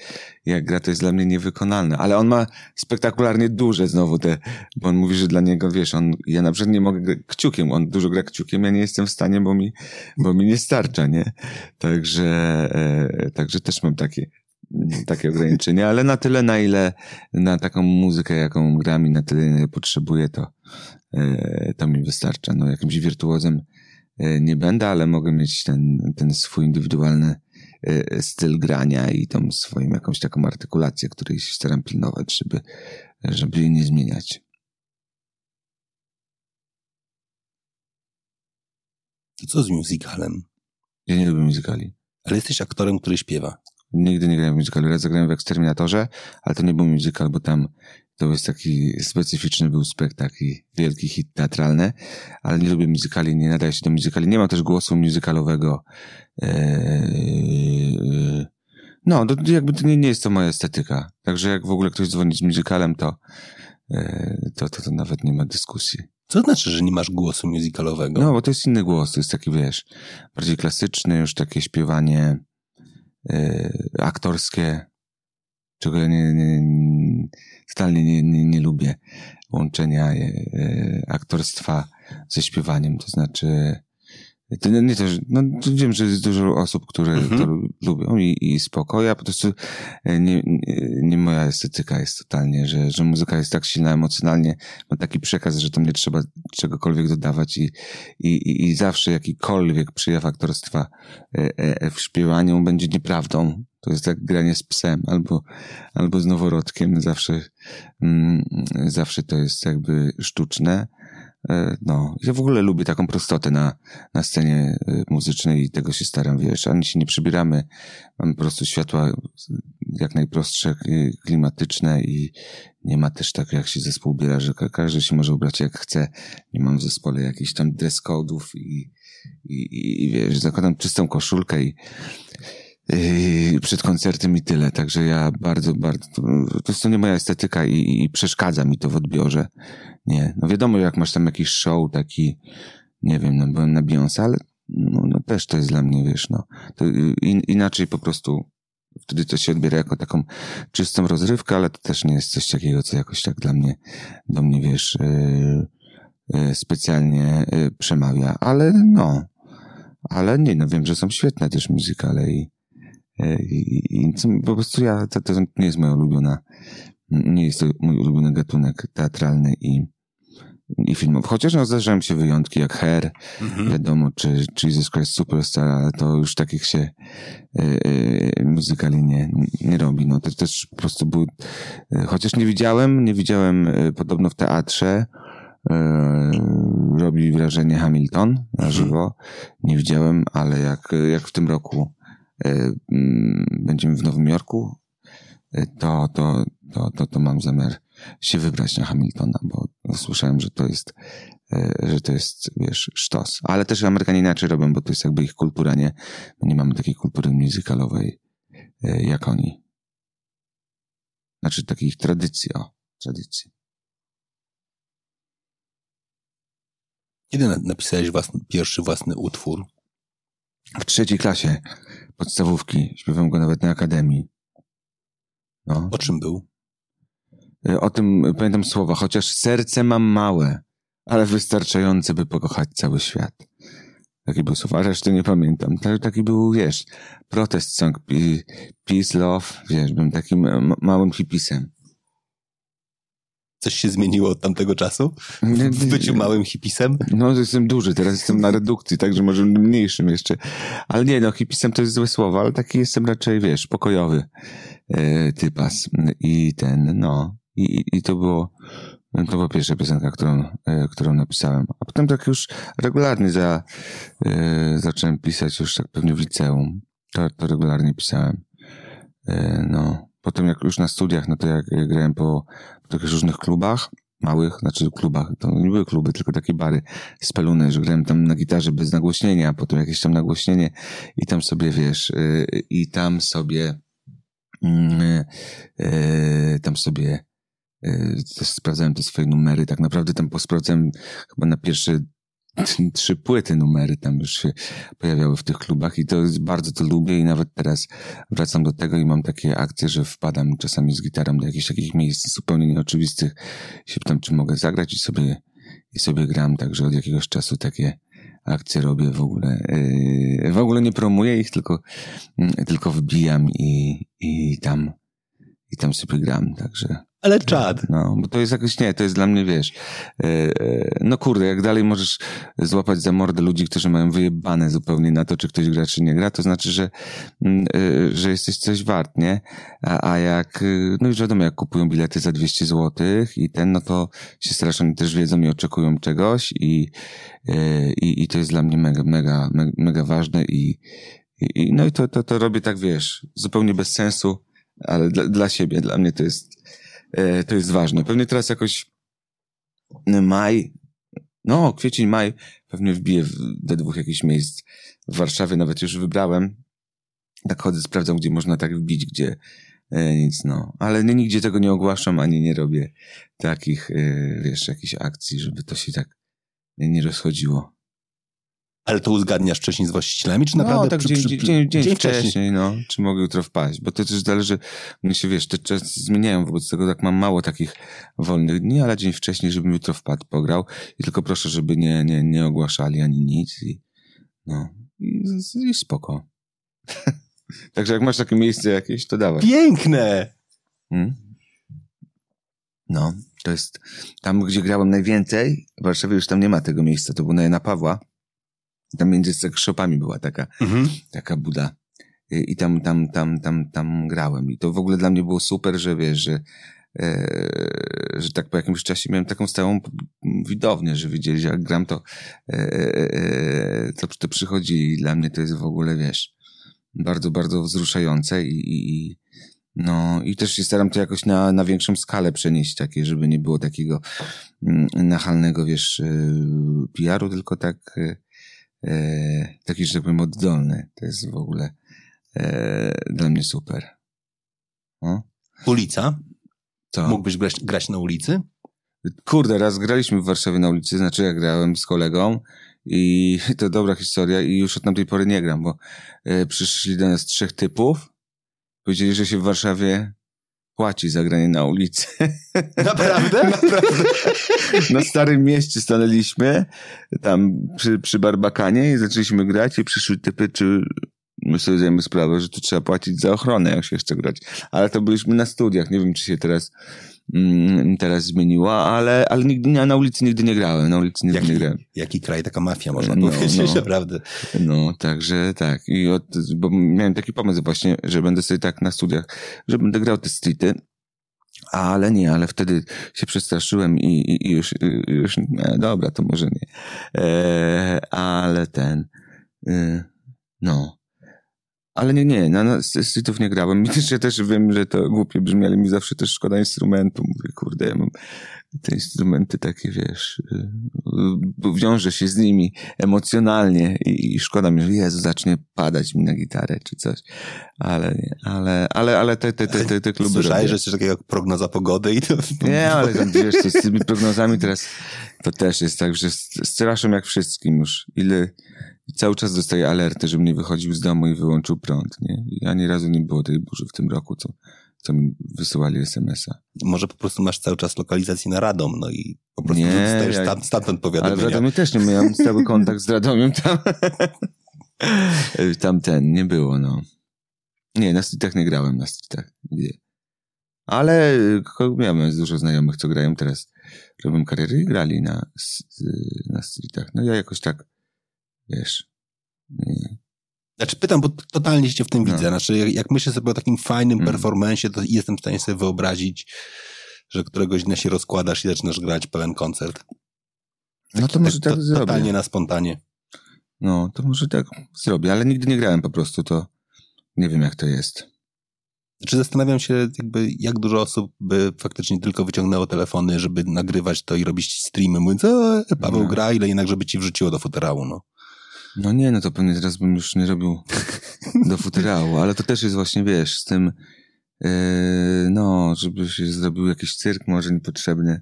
jak gra, to jest dla mnie niewykonalne, ale on ma spektakularnie duże znowu te, bo on mówi, że dla niego, wiesz, on, ja na przykład nie mogę kciukiem, on dużo gra kciukiem, ja nie jestem w stanie, bo mi, bo mi nie starcza, nie? Także, także też mam takie takie ograniczenia, ale na tyle, na ile na taką muzykę, jaką gram i na tyle, ile potrzebuję, to, e, to mi wystarcza. No, jakimś wirtuozem e, nie będę, ale mogę mieć ten, ten swój indywidualny e, styl grania i tą swoją jakąś taką artykulację, której się staram pilnować, żeby, żeby jej nie zmieniać. To co z musicalem? Ja nie lubię muzykali. Ale jesteś aktorem, który śpiewa. Nigdy nie grałem w musicalu. Raz zagrałem w Eksterminatorze, ale to nie był musical, bo tam to jest taki specyficzny był spektakl i wielki hit teatralny, ale nie lubię musicali, nie nadaje się do musicali. Nie ma też głosu musicalowego. Eee, no, to jakby to nie, nie jest to moja estetyka. Także jak w ogóle ktoś dzwoni z musicalem, to, eee, to, to, to nawet nie ma dyskusji. Co znaczy, że nie masz głosu musicalowego? No, bo to jest inny głos, to jest taki, wiesz, bardziej klasyczny, już takie śpiewanie, aktorskie, czego ja nie, nie, totalnie nie, nie, nie lubię. Łączenia y, aktorstwa ze śpiewaniem, to znaczy to nie, nie to, no, wiem, że jest dużo osób, które mhm. to lubią i, i spoko. Ja po prostu e, nie, nie, moja estetyka jest totalnie, że, że muzyka jest tak silna emocjonalnie, ma taki przekaz, że to nie trzeba czegokolwiek dodawać i, i, i zawsze jakikolwiek przejaw aktorstwa e, e, w śpiewaniu będzie nieprawdą. To jest jak granie z psem albo, albo z noworodkiem. Zawsze, mm, zawsze to jest jakby sztuczne no, ja w ogóle lubię taką prostotę na, na scenie e, muzycznej i tego się staram, wiesz, ani się nie przybieramy, mamy po prostu światła jak najprostsze, e, klimatyczne i nie ma też tak, jak się zespół ubiera, że każdy się może ubrać jak chce, nie mam w zespole jakichś tam dress code'ów i, i, i wiesz, zakładam czystą koszulkę i przed koncertem i tyle. Także ja bardzo, bardzo, to jest to nie moja estetyka i, i, przeszkadza mi to w odbiorze. Nie, no wiadomo, jak masz tam jakiś show taki, nie wiem, no byłem na Beyoncé, ale no, no też to jest dla mnie, wiesz, no. To in, inaczej po prostu wtedy to się odbiera jako taką czystą rozrywkę, ale to też nie jest coś takiego, co jakoś tak dla mnie, do mnie, wiesz, yy, yy, specjalnie yy, przemawia. Ale no, ale nie, no wiem, że są świetne też muzykale i, I, i po prostu ja, to, to nie jest moja ulubiona, nie jest to mój ulubiony gatunek teatralny i, i filmowy. Chociaż no, zdarzają się wyjątki jak Hair, mhm. wiadomo, czy, czy Jesus Christ Superstar, ale to już takich się e, e, muzykali nie, nie robi. No to też po prostu był, e, chociaż nie widziałem, nie widziałem e, podobno w teatrze, e, robi wrażenie Hamilton na mhm. żywo. Nie widziałem, ale jak, jak w tym roku E, będziemy w Nowym Jorku, e, to, to, to, to, to mam zamiar się wybrać na Hamiltona, bo słyszałem, że to jest, e, że to jest, wiesz, sztos. Ale też Amerykanie inaczej robią, bo to jest jakby ich kultura, nie? My nie mamy takiej kultury muzykalowej jak oni. Znaczy takiej tradycji, o, tradycji. Kiedy napisałeś własny, pierwszy własny utwór? W trzeciej klasie podstawówki. Śpiewam go nawet na akademii. No. O czym był? E, o tym pamiętam słowa. Chociaż serce mam małe, ale wystarczające, by pokochać cały świat. Taki był słowa, a reszty nie pamiętam. Taki był, wiesz, protest song, peace, love, wiesz, byłem takim małym hipisem. Coś się zmieniło od tamtego czasu? W byciu małym hipisem? No, jestem duży, teraz jestem na redukcji, także może mniejszym jeszcze. Ale nie, no, hipisem to jest złe słowo, ale taki jestem raczej, wiesz, pokojowy e, typas. I ten, no, i, i to było, to była pierwsza piosenka, którą, e, którą napisałem. A potem tak już regularnie za, e, zacząłem pisać już tak pewnie w liceum. To, to regularnie pisałem. E, no, potem jak już na studiach, no to jak grałem po, po takich różnych klubach, małych, znaczy klubach, to nie były kluby, tylko takie bary speluny, że grałem tam na gitarze bez nagłośnienia, potem jakieś tam nagłośnienie i tam sobie, wiesz, yy, i tam sobie yy, yy, tam sobie y, też sprawdzałem te swoje numery, tak naprawdę tam posprawdzałem chyba na pierwszy trzy płyty numery tam już się pojawiały w tych klubach i to bardzo to lubię i nawet teraz wracam do tego i mam takie akcje, że wpadam czasami z gitarą do jakichś takich miejsc zupełnie nieoczywistych się pytam, czy mogę zagrać i sobie, i sobie gram, także od jakiegoś czasu takie akcje robię w ogóle. Yy, w ogóle nie promuję ich, tylko, yy, tylko wbijam i, i tam, i tam sobie gram, także ale czad. No, bo to jest jakoś, nie, to jest dla mnie, wiesz, yy, no kurde, jak dalej możesz złapać za mordę ludzi, którzy mają wyjebane zupełnie na to, czy ktoś gra, czy nie gra, to znaczy, że, yy, że jesteś coś wart, nie? A, a jak, yy, no już wiadomo, jak kupują bilety za 200 złotych i ten, no to się strasznie też wiedzą i oczekują czegoś i, i, i to jest dla mnie mega, mega, mega ważne i, i no i to, to, to robię tak, wiesz, zupełnie bez sensu, ale dla, dla siebie, dla mnie to jest, E, to jest ważne. Pewnie teraz jakoś maj, no kwiecień, maj, pewnie wbiję do dwóch jakichś miejsc w Warszawie, nawet już wybrałem. Tak chodzę, sprawdzam, gdzie można tak wbić, gdzie e, nic, no. Ale nigdzie tego nie ogłaszam, ani nie robię takich, e, wiesz, jakichś akcji, żeby to się tak nie rozchodziło. Ale to uzgadniasz wcześniej z właścicielami, czy naprawdę no, tak przy, dzień, przy, dzień, dzień, dzień wcześniej, wcześniej, no, czy mogę jutro wpaść, bo to też zależy, mnie się, wiesz, te czasy zmieniają, wobec tego tak mam mało takich wolnych dni, ale dzień wcześniej, żebym jutro wpadł, pograł i tylko proszę, żeby nie, nie, nie ogłaszali ani nic i no, i, i spoko. Także jak masz takie miejsce jakieś, to dawaj. Piękne! Hmm? No, to jest tam, gdzie grałem najwięcej, w Warszawie już tam nie ma tego miejsca, to było na Jana Pawła, tam między sekszopami była taka, mhm. taka buda. I tam, tam, tam, tam, tam grałem. I to w ogóle dla mnie było super, że wiesz, że e, że tak po jakimś czasie miałem taką stałą widownię, że widzieli, że jak gram, to, e, e, to, to przychodzi i dla mnie to jest w ogóle, wiesz, bardzo, bardzo wzruszające i, i, no i też się staram to jakoś na, na większą skalę przenieść, takie, żeby nie było takiego mm, nachalnego, wiesz, PR-u, tylko tak, taki, że tak powiem, oddolny. To jest w ogóle dla mnie super. No? Ulica? To. Mógłbyś grać, grać na ulicy? Kurde, raz graliśmy w Warszawie na ulicy, znaczy ja grałem z kolegą i to dobra historia i już od tamtej pory nie gram, bo e, przyszli do nas trzech typów, powiedzieli, że się w Warszawie płaci za granie na ulicy. Naprawdę? Naprawdę. Na Starym Mieście stanęliśmy, tam przy, przy Barbakanie i zaczęliśmy grać i przyszły typy, czy my sobie zdajemy sprawę, że tu trzeba płacić za ochronę, jak się chce grać. Ale to byliśmy na studiach, nie wiem, czy się teraz teraz zmieniło, ale, ale nigdy, na ulicy nigdy nie grałem, na ulicy nigdy jaki, nie grałem. Jaki kraj, taka mafia, można no, powiedzieć, no. naprawdę. No, także tak. I od, bo miałem taki pomysł właśnie, że będę sobie tak na studiach, że będę grał te streety, ale nie, ale wtedy się przestraszyłem i, i, i już, już e, dobra, to może nie. E, ale ten, e, no, ale nie, nie, na, na streetów nie grałem. I też, ja też wiem, że to głupie brzmi, ale mi zawsze też szkoda instrumentu. Mówię, kurde, ja mam te instrumenty takie, wiesz, y, wiążę się z nimi emocjonalnie i, i szkoda mi, że Jezu, zacznie padać mi na gitarę czy coś. Ale nie, ale, ale, ale te, te, te, te, te kluby Słyszałeś, że coś takiego jak prognoza pogody i to... Nie, ale tam, wiesz, z tymi prognozami teraz to też jest tak, że straszą jak wszystkim już. Ile cały czas dostaję alerty, żebym nie wychodził z domu i wyłączył prąd, nie? I ani razu nie było tej burzy w tym roku, co, co mi wysyłali SMS-a. Może po prostu masz cały czas lokalizację na Radom, no i po prostu nie, dostajesz ja, tam, stamtąd powiadomienia. Ale w Radomiu też nie miałem stały kontakt z Radomiem tam. tam ten, nie było, no. Nie, na streetach nie grałem, na streetach. Nie. Ale miałem dużo znajomych, co grają teraz, robią kariery i grali na, na streetach. No ja jakoś tak Wiesz. Nie. Znaczy pytam, bo totalnie się w tym no. widzę. Znaczy, jak, jak, myślę sobie o takim fajnym mm. performensie, to jestem w stanie sobie wyobrazić, że któregoś dnia się rozkładasz i zaczynasz grać pełen koncert. no to może tak, tak zrobię. Totalnie na spontanie. No, to może tak zrobię, ale nigdy nie grałem po prostu, to nie wiem jak to jest. Znaczy zastanawiam się, jakby, jak dużo osób by faktycznie tylko wyciągnęło telefony, żeby nagrywać to i robić streamy, mówiąc, o, Paweł no. gra, ile jednak, żeby ci wrzuciło do futerału, no. No nie, no to pewnie teraz bym już nie robił do futerału, ale to też jest właśnie, wiesz, z tym, yy, no, żeby się zrobił jakiś cyrk może niepotrzebny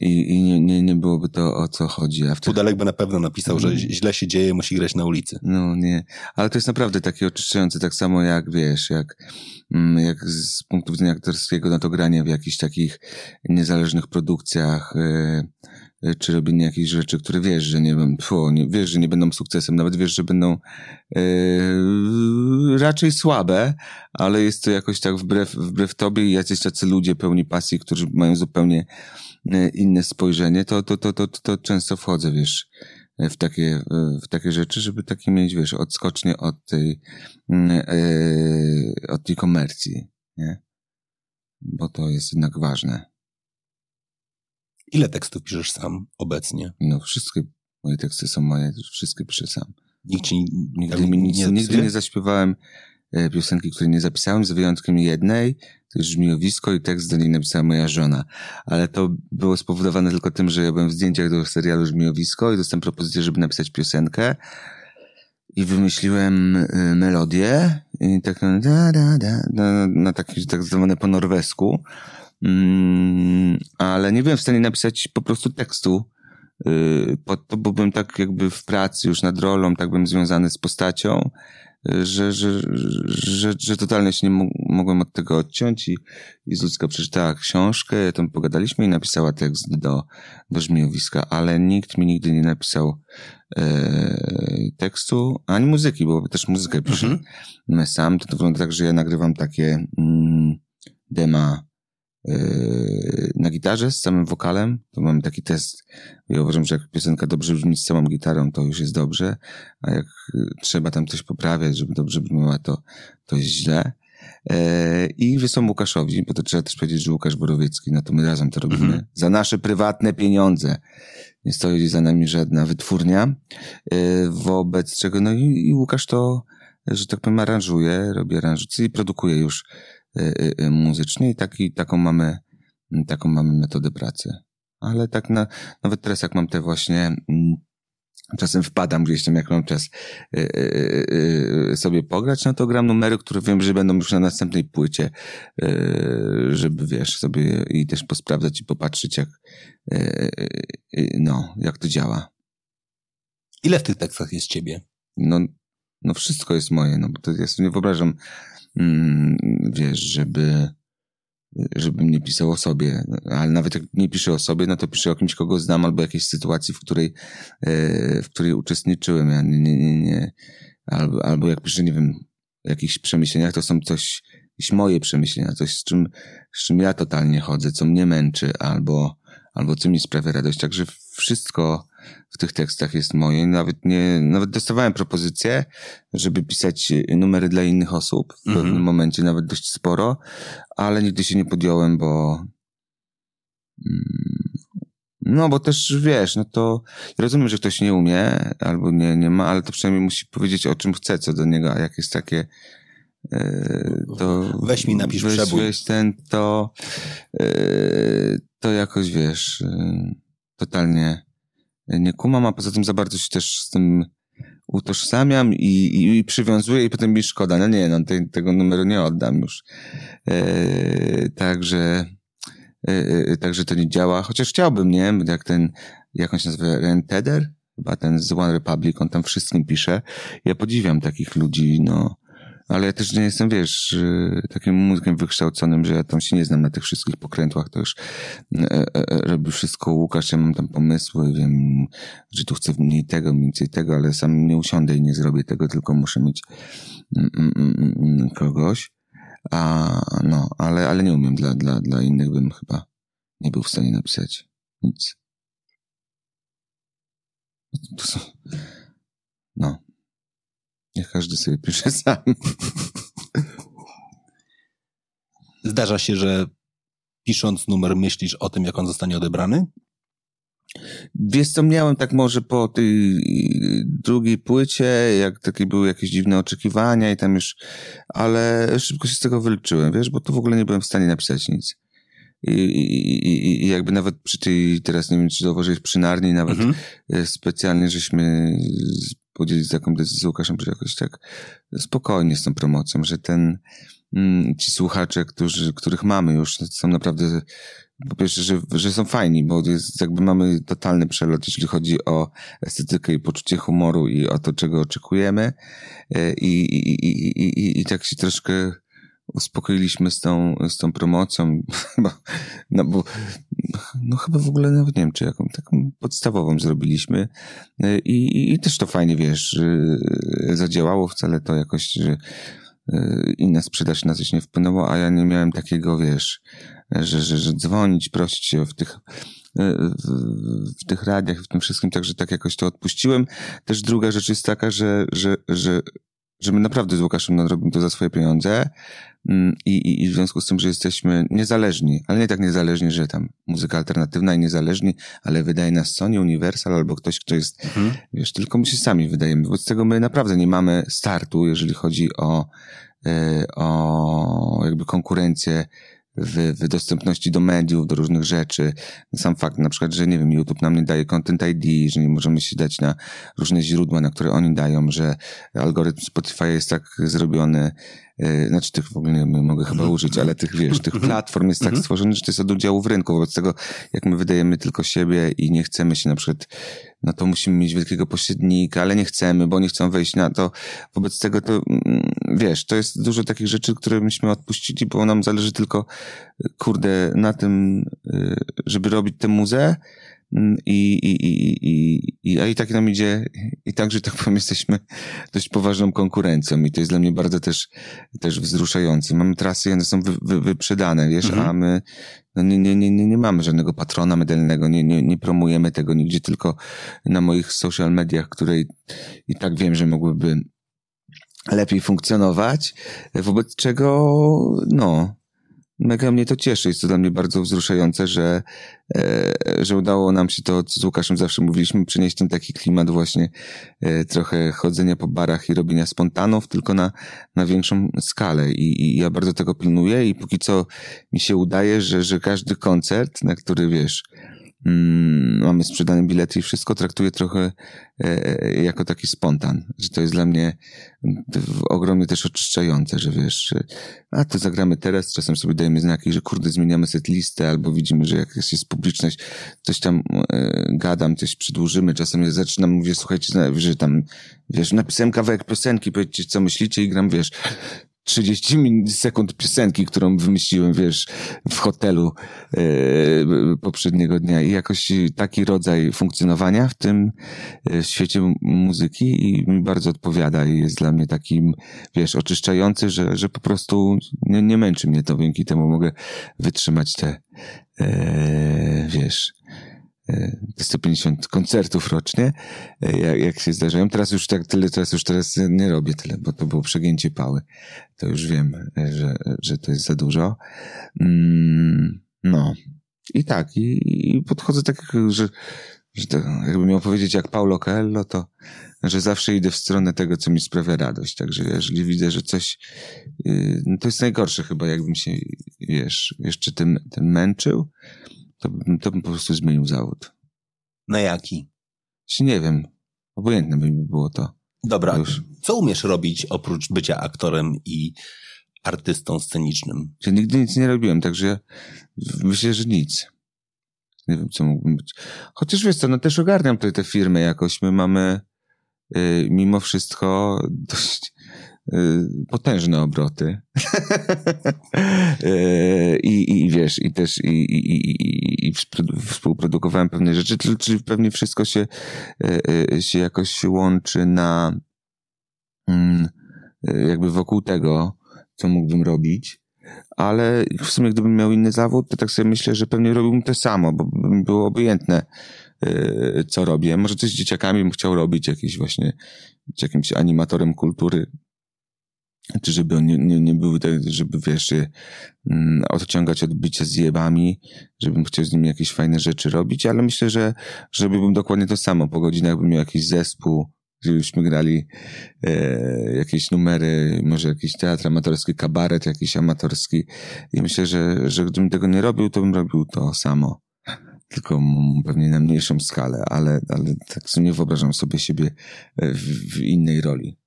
i, i nie, nie, nie byłoby to o co chodzi. A wtedy... Pudelek by na pewno napisał, że źle się dzieje, musi grać na ulicy. No nie, ale to jest naprawdę takie oczyszczające, tak samo jak, wiesz, jak, mm, jak z punktu widzenia aktorskiego na to granie w jakichś takich niezależnych produkcjach, yy, czy robienie jakichś rzeczy, które wiesz, że nie, pfu, nie wiesz, że nie będą sukcesem, nawet wiesz, że będą e, raczej słabe, ale jest to jakoś tak wbrew, wbrew tobie i jacyś tacy ludzie pełni pasji, którzy mają zupełnie e, inne spojrzenie, to, to, to, to, to często wchodzę, wiesz, w takie, w takie rzeczy, żeby takie mieć, wiesz, odskocznie od tej, mm, od tej komercji, nie? Bo to jest jednak ważne. Ile tekstów piszesz sam obecnie? No, wszystkie moje teksty są moje, wszystkie piszę sam. Nikt ci nigdy, nic, nie nigdy nie zaśpiewałem e, piosenki, której nie zapisałem, z wyjątkiem jednej, to jest żmiowisko i tekst do niej napisała moja żona. Ale to było spowodowane tylko tym, że ja byłem w zdjęciach do serialu Żmiowisko i dostałem propozycję, żeby napisać piosenkę i wymyśliłem y, melodię i tak da, da, na, na taki tak zwany po norwesku Mm, ale nie byłem w stanie napisać po prostu tekstu. Yy, pod to, bo byłem tak jakby w pracy już nad rolą, tak byłem związany z postacią, yy, że, że, że, że totalnie się nie mogłem od tego odciąć i, i Zuzka przeczytała książkę, tam pogadaliśmy i napisała tekst do, do żmiowiska, ale nikt mi nigdy nie napisał e, tekstu, ani muzyki, bo też muzykę piszę mhm. sam. To, wygląda tak, że ja nagrywam takie mm, dema Yy, na gitarze z samym wokalem. To mam taki test. Ja uważam, że jak piosenka dobrze brzmi z całą gitarą, to już jest dobrze, a jak y, trzeba tam coś poprawiać, żeby dobrze brzmiała, to, to jest źle. E, I wysłałem Łukaszowi, bo to trzeba też powiedzieć, że Łukasz Borowiecki, no to my razem to robimy, mhm. za nasze prywatne pieniądze. Nie stoi za nami żadna wytwórnia, e, wobec czego, no i, i Łukasz to, że tak powiem, aranżuje, robi aranżucję i produkuje już muzycznie i taki, taką mamy, taką mamy metodę pracy. Ale tak na, nawet teraz jak mam te właśnie, mm, Czasem wpadam gdzieś tam, jak mam czas yy, yy, sobie pograć, no to gram numery, które wiem, że będą już na następnej płycie, yy, żeby wiesz, sobie i też posprawdzać i popatrzeć, jak, no, jak to działa. Ile w tych tekstach jest ciebie? No, no wszystko jest moje, no bo to sobie nie wyobrażam, wiesz, żeby żebym nie pisał o sobie, ale nawet jak nie piszę o sobie, no to piszę o kimś, kogo znam, albo jakiejś sytuacji, w której, e, w której uczestniczyłem. Ja nie, nie, nie, nie. Albo, albo jak piszę, nie wiem, o jakichś przemyśleniach, to są coś, jakieś moje przemyślenia, coś, z czym, z czym ja totalnie chodzę, co mnie męczy, albo, albo co mi sprawia radość. Także wszystko w tych tekstach jest moje. Nawet nie, nawet dostawałem propozycję, żeby pisać numery dla innych osób w pewnym mm -hmm. momencie, nawet dość sporo, ale nigdy się nie podjąłem, bo mm, no, bo też wiesz, no to rozumiem, że ktoś nie umie albo nie, nie ma, ale to przynajmniej musi powiedzieć o czym chce co do niego, a jak jest takie to weź mi napisz weź, przebój. Weź ten, to e, to jakoś wiesz e, totalnie nie kumam, a poza tym za bardzo się też z tym utożsamiam i, i, i przywiązuję i potem mi szkoda. No nie, no te, tego numeru nie oddam już. E, także, także to nie działa. Chociaż chciałbym, nie? Jak ten, jak on się nazywa, Ren Teder? Chyba ten z One Republic, on tam wszystkim pisze. Ja podziwiam takich ludzi, no ale ja też nie jestem, wiesz, y, takim muzykiem wykształconym, że ja tam się nie znam na tych wszystkich pokrętłach, to już e, e, robi wszystko Łukasz, ja mam tam pomysły, wiem, że tu chcę mniej tego, mniej tego, ale sam nie usiądę i nie zrobię tego, tylko muszę mieć mm, mm, mm, kogoś. A, no, ale, ale nie umiem, dla, dla, dla innych bym chyba nie był w stanie napisać nic. No. Niech każdy sobie pisze sam. Zdarza się, że pisząc numer myślisz o tym, jak on zostanie odebrany? Wiesz co, miałem tak może po tej drugiej płycie, jak takie były jakieś dziwne oczekiwania i tam już, ale szybko się z tego wyleczyłem, wiesz, bo tu w ogóle nie byłem w stanie napisać nic. I, i, i jakby nawet przy tej, teraz nie wiem, czy zauważyłeś, przy Narni nawet mhm. Specjalnie żeśmy podzielić taką decyzję z Łukaszem, że jakoś tak spokojnie z tą promocją, że ten, mm, ci słuchacze, którzy, których mamy już, no są naprawdę, po pierwsze, że, że są fajni, bo jest, jakby mamy totalny przelot, jeśli chodzi o estetykę i poczucie humoru i o to, czego oczekujemy. E, I, i, i, i, i, i tak się troszkę uspokoiliśmy z tą, z tą promocją, no bo no chyba w ogóle nawet nie wiem, czy jaką taką podstawową zrobiliśmy i, i też to fajnie, wiesz, zadziałało wcale to jakoś, że e, inna sprzedaż na coś nie wpłynęła, a ja nie miałem takiego, wiesz, że, że, że dzwonić, prosić się w tych e, w, tych radiach, w tym wszystkim, także tak jakoś to odpuściłem. Też druga rzecz jest taka, że, że, że, że my naprawdę z Łukaszem nadrobimy to za swoje pieniądze i, i, i w związku z tym, że jesteśmy niezależni, ale nie tak niezależni, że tam muzyka alternatywna i niezależni, ale wydaje nas Sony, Universal albo ktoś, kto jest, mhm. wiesz, tylko my się sami wydajemy. Wobec tego my naprawdę nie mamy startu, jeżeli chodzi o, e, o jakby konkurencję w, w dostępności do mediów, do różnych rzeczy. Sam fakt na przykład, że nie wiem, YouTube nam nie daje Content ID, że nie możemy się dać na różne źródła, na które oni dają, że algorytm Spotify jest tak zrobiony, znaczy tych w ogóle nie mogę chyba mhm. użyć, ale tych, wiesz, tych mhm. platform jest tak mhm. stworzony, że to jest od udziału w rynku. Wobec tego, jak my wydajemy tylko siebie i nie chcemy się na przykład, no to musimy mieć wielkiego pośrednika, ale nie chcemy, bo nie chcą wejść na to. Wobec tego to, wiesz, to jest dużo takich rzeczy, które myśmy odpuścili, bo nam zależy tylko, kurde, na tym, y, żeby robić tę muzę, Mm, I, i, i, i, i, a i tak nam idzie, i tak, że tak powiem, jesteśmy dość poważną konkurencją i to jest dla mnie bardzo też, też wzruszające. Mamy trasy, one są wy, wy, wyprzedane, wiesz, mhm. a my no nie, nie, nie, nie, nie mamy żadnego patrona medalnego, nie, nie, nie promujemy tego nigdzie, tylko na moich social mediach, które i tak wiem, że mogłyby lepiej funkcjonować, wobec czego, no, mega mnie to cieszy. Jest to dla mnie bardzo wzruszające, że, e, że udało nam się to, co z Łukaszem zawsze mówiliśmy, przynieść ten taki klimat właśnie e, trochę chodzenia po barach i robienia spontanów, tylko na, na większą skalę. I, I ja bardzo tego pilnuję i póki co mi się udaje, że, że każdy koncert, na który wiesz, mamy sprzedane bilety i wszystko, traktuję trochę e, jako taki spontan, że to jest dla mnie ogromnie też oczyszczające, że wiesz, a to zagramy teraz, czasem sobie dajemy znaki, że kurde, zmieniamy set listę, albo widzimy, że jak jest publiczność, coś tam e, gadam, coś przedłużymy, czasem ja zaczynam, mówię, słuchajcie, że tam, wiesz, napisałem kawałek piosenki, powiedzcie, co myślicie i gram, wiesz, 30 sekund piosenki, którą wymyśliłem, wiesz, w hotelu e, poprzedniego dnia. I jakoś taki rodzaj funkcjonowania w tym e, świecie muzyki i mi bardzo odpowiada i jest dla mnie takim, wiesz, oczyszczający, że, że po prostu nie, nie męczy mnie to, dzięki temu mogę wytrzymać te, e, wiesz, 150 koncertów rocznie, e, jak, jak się zdarzają. Teraz już tak tyle, teraz już teraz nie robię tyle, bo to było przegięcie pały. To już wiem, że, że to jest za dużo. Mm, no. I tak, i, i podchodzę tak, że, że to, jakbym miał powiedzieć jak Paulo Coelho, to że zawsze idę w stronę tego, co mi sprawia radość. Także jeżeli widzę, że coś, yy, no to jest najgorsze chyba, jakbym się, wiesz, jeszcze tym, tym męczył, to bym, to bym po prostu zmienił zawód. Na jaki? Nie wiem. Obojętne by mi było to. Dobra. Już. Co umiesz robić oprócz bycia aktorem i artystą scenicznym? Ja nigdy nic nie robiłem, także myślę, że nic. Nie wiem, co mógłbym być. Chociaż wiesz co, no też ogarniam tutaj tę firmę jakoś. My mamy yy, mimo wszystko dość Y, potężne obroty. Y, I, I wiesz, i też i, i, i, współprodukowałem pewne rzeczy, czyli pewnie wszystko się, y, się jakoś łączy na mm, jakby wokół tego, co mógłbym robić. Ale w sumie gdybym miał inny zawód, to tak sobie myślę, że pewnie robiłbym to samo, bo by mi było obojętne, co robię. Może coś z dzieciakami bym chciał robić, jakiś właśnie jakimś animatorem kultury, czy żeby nie, nie, nie były tak, żeby wiesz, mm, odciągać od bycia z jebami, żebym chciał z nimi jakieś fajne rzeczy robić, ale myślę, że żebym dokładnie to samo, po godzinach bym miał jakiś zespół, żebyśmy grali e, jakieś numery, może jakiś teatr amatorski, kabaret jakiś amatorski i myślę, że, że gdybym tego nie robił, to bym robił to samo. Tylko pewnie na mniejszą skalę, ale, ale tak sumie wyobrażam sobie siebie w, w innej roli.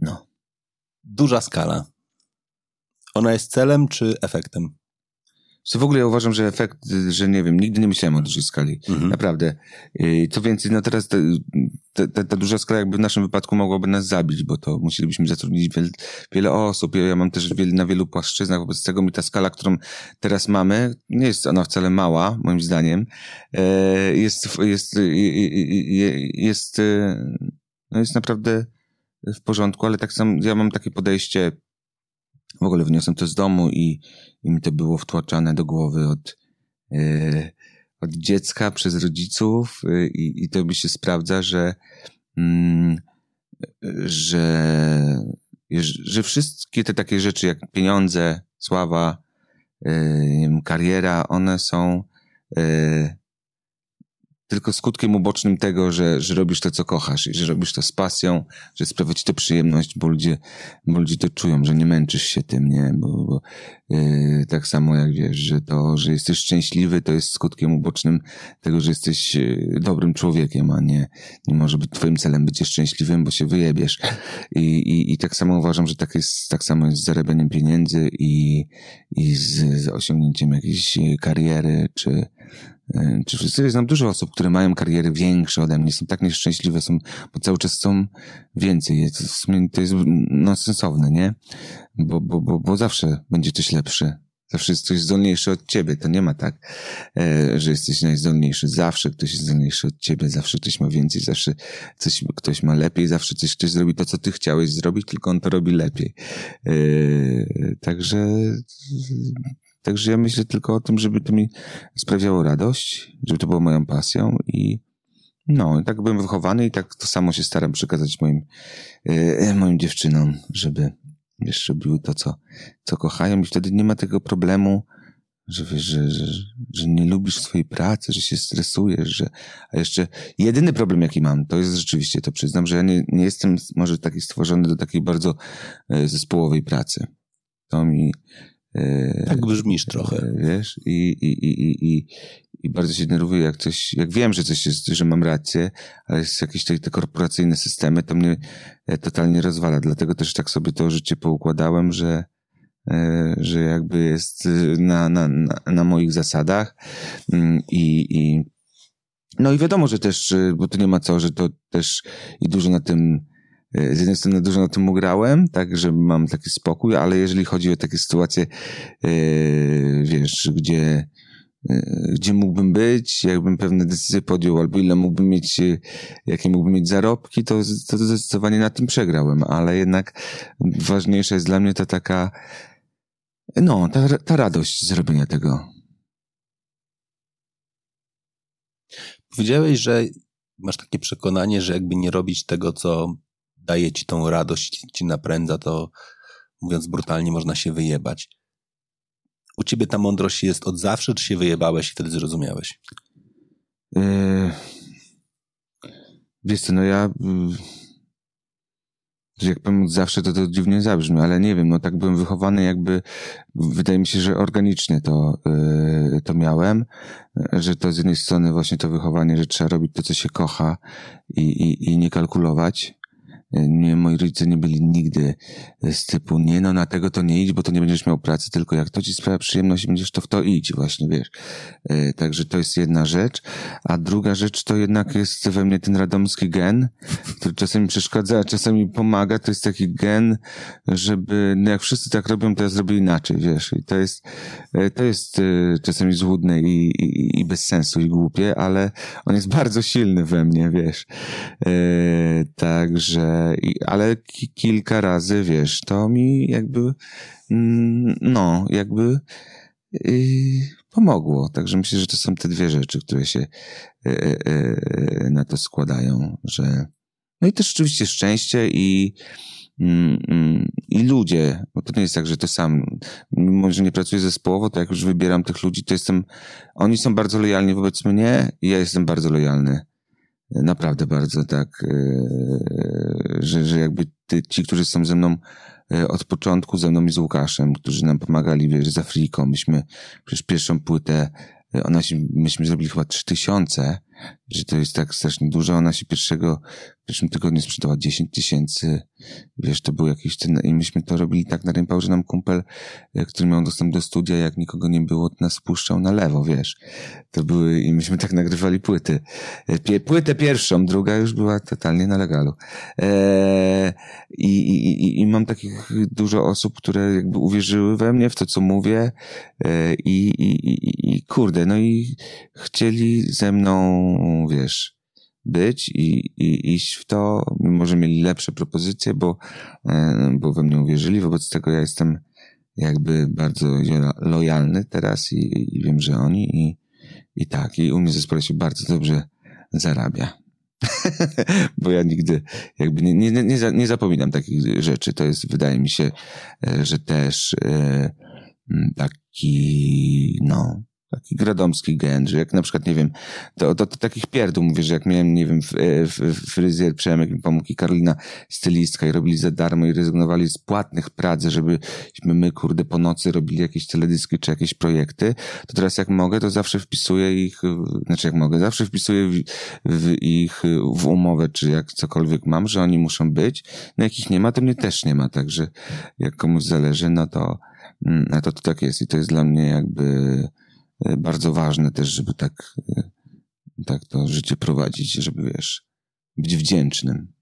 No. Duża skala. Ona jest celem czy efektem? Co w ogóle ja uważam, że efekt, że nie wiem, nigdy nie myślałem o dużej skali. Mhm. Naprawdę. Co więcej, no teraz ta, ta, duża skala jakby w naszym wypadku mogłaby nas zabić, bo to musielibyśmy zatrudnić wiele, wiele osób. Ja, ja mam też wiele, na wielu płaszczyznach, wobec tego mi ta skala, którą teraz mamy, nie jest ona wcale mała, moim zdaniem. E, jest, jest, jest, jest, no jest naprawdę w porządku, ale tak samo ja mam takie podejście, w ogóle wniosłem to z domu i, i mi to było wtłaczane do głowy od, yy, od dziecka przez rodziców yy, i to mi się sprawdza, że yy, że, że wszystkie te takie rzeczy jak pieniądze, sława, y, kariera, one są tylko skutkiem ubocznym tego, że, że robisz to, co kochasz i że robisz to z pasją, że sprawia ci to przyjemność, bo ludzie, bo ludzie to czują, że nie męczysz się tym, nie? Bo, bo yy, tak samo jak wiesz, że to, że jesteś szczęśliwy, to jest skutkiem ubocznym tego, że jesteś yy, dobrym człowiekiem, a nie, nie może być twoim celem bycie szczęśliwym, bo się wyjebiesz. I, i, i tak samo uważam, że tak jest, tak samo jest z zarabianiem pieniędzy i, i z, z osiągnięciem jakiejś kariery, czy, czy wszyscy znam dużo osób, które mają kariery większe ode mnie, są tak nieszczęśliwe, są, bo cały czas są więcej. Jest, to jest nonsensowne, nie? Bo, bo, bo, bo zawsze będzie coś lepsze. Zawsze jest ktoś zdolniejszy od ciebie. To nie ma tak, e, że jesteś najzdolniejszy. Zawsze ktoś jest zdolniejszy od ciebie, zawsze ktoś ma więcej, zawsze coś, ktoś ma lepiej, zawsze coś ktoś zrobi to, co ty chciałeś zrobić, tylko on to robi lepiej. E, także Także ja myślę tylko o tym, żeby to mi sprawiało radość, żeby to było moją pasją i, No, tak byłem wychowany i tak to samo się staram przekazać moim, e, moim dziewczynom, żeby, wiesz, robiły to, co, co kochają i wtedy nie ma tego problemu, że wiesz, że, że, że nie lubisz swojej pracy, że się stresujesz, że, a jeszcze jedyny problem, jaki mam, to jest rzeczywiście, to przyznam, że ja nie, nie jestem może taki stworzony do takiej bardzo e, zespołowej pracy. To mi, tak brzmisz trochę. E, wiesz, i, i, i, i, i bardzo się denerwuję, jak coś, jak wiem, że coś jest, że mam rację, ale jest jakieś te, te korporacyjne systemy, to mnie totalnie rozwala. Dlatego też tak sobie to życie poukładałem, że, E, że jakby jest na, na, na moich zasadach mm, i, i no i wiadomo, że też, bo to nie ma co, że to też i dużo na tym z jednej strony dużo na tym ugrałem, tak, że mam taki spokój, ale jeżeli chodzi o takie sytuacje, wiesz, gdzie, gdzie mógłbym być, jakbym pewne decyzje podjął, albo ile mógłbym mieć, jakie mógłbym mieć zarobki, to, to zdecydowanie na tym przegrałem, ale jednak ważniejsza jest dla mnie ta taka no, ta, ta radość zrobienia tego. Powiedziałeś, że masz takie przekonanie, że jakby nie robić tego, co daje ci tą radość, ci napędza, to mówiąc brutalnie, można się wyjebać. U ciebie ta mądrość jest od zawsze, czy się wyjebałeś i wtedy zrozumiałeś? Yy... Wiesz co, no ja... Yy że jak powiem zawsze, to to dziwnie zabrzmi, ale nie wiem, no tak byłem wychowany jakby, wydaje mi się, że organicznie to, yy, to miałem, że to z jednej strony właśnie to wychowanie, że trzeba robić to, co się kocha i, i, i nie kalkulować, nie, moi rodzice nie byli nigdy z typu, nie no, na tego to nie idź, bo to nie będziesz miał pracy, tylko jak to ci sprawia przyjemność, będziesz to w to idź, właśnie, wiesz. E, także to jest jedna rzecz. A druga rzecz to jednak jest we mnie ten radomski gen, który czasami przeszkadza, a czasami pomaga. To jest taki gen, żeby, no jak wszyscy tak robią, to ja zrobię inaczej, wiesz. I to jest, e, to jest czasami złudne i, i, i bez sensu i głupie, ale on jest bardzo silny we mnie, wiesz. Także ale kilka razy, wiesz, to mi jakby, mm, no, jakby yy, pomogło. Także myślę, że to są te dwie rzeczy, które się yy, yy, na to składają, że no i też oczywiście szczęście i mm, mm, i ludzie, bo to nie jest tak, że to sam, mimo że nie pracuję zespołowo, to jak już wybieram tych ludzi, to jestem, oni są bardzo lojalni wobec mnie i ja jestem bardzo lojalny naprawdę bardzo tak, e, że, że jakby ty, ci, którzy są ze mną e, od początku, ze mną i z Łukaszem, którzy nam pomagali, wiesz, z Afriką, myśmy przecież pierwszą płytę, e, ona się, myśmy zrobili chyba trzy tysiące, że to jest tak strasznie dużo. Ona się pierwszego, w pierwszym tygodniu sprzedała 10 tysięcy. Wiesz, to był jakiś ten, i myśmy to robili tak na rympał, że nam kumpel, e, który miał dostęp do studia, jak nikogo nie było, nas puszczał na lewo, wiesz. To były, i myśmy tak nagrywali płyty. E, płytę pierwszą, druga już była totalnie na legalu. Eee, i, i, I mam takich dużo osób, które jakby uwierzyły we mnie, w to, co mówię. Eee, i, i, i, I kurde, no i chcieli ze mną wiesz, być i, i iść w to, mimo że mieli lepsze propozycje, bo, e, bo we mnie uwierzyli. Wobec tego ja jestem jakby bardzo lojalny teraz i, i wiem, że oni i, i tak, i u mnie w zespole się bardzo dobrze zarabia. bo ja nigdy jakby nie, nie, nie, nie zapominam takich rzeczy. To jest, wydaje mi się, e, że też e, taki, no, Taki gradomski że jak na przykład, nie wiem, to, to takich pierdół mówię, że jak miałem, nie wiem, fryzjer Przemek mi pomógł i Karolina stylistka i robili za darmo i rezygnowali z płatnych prac, żebyśmy my, kurde, po nocy robili jakieś teledyski czy jakieś projekty, to teraz jak mogę, to zawsze wpisuję ich, znaczy jak mogę, zawsze wpisuję w, w ich w umowę, czy jak cokolwiek mam, że oni muszą być. No jak ich nie ma, to mnie też nie ma, także jak komuś zależy, no to, mm, no to, to tak jest i to jest dla mnie jakby E, bardzo ważne też, żeby tak, e, tak to życie prowadzić, żeby wiesz, być wdzięcznym.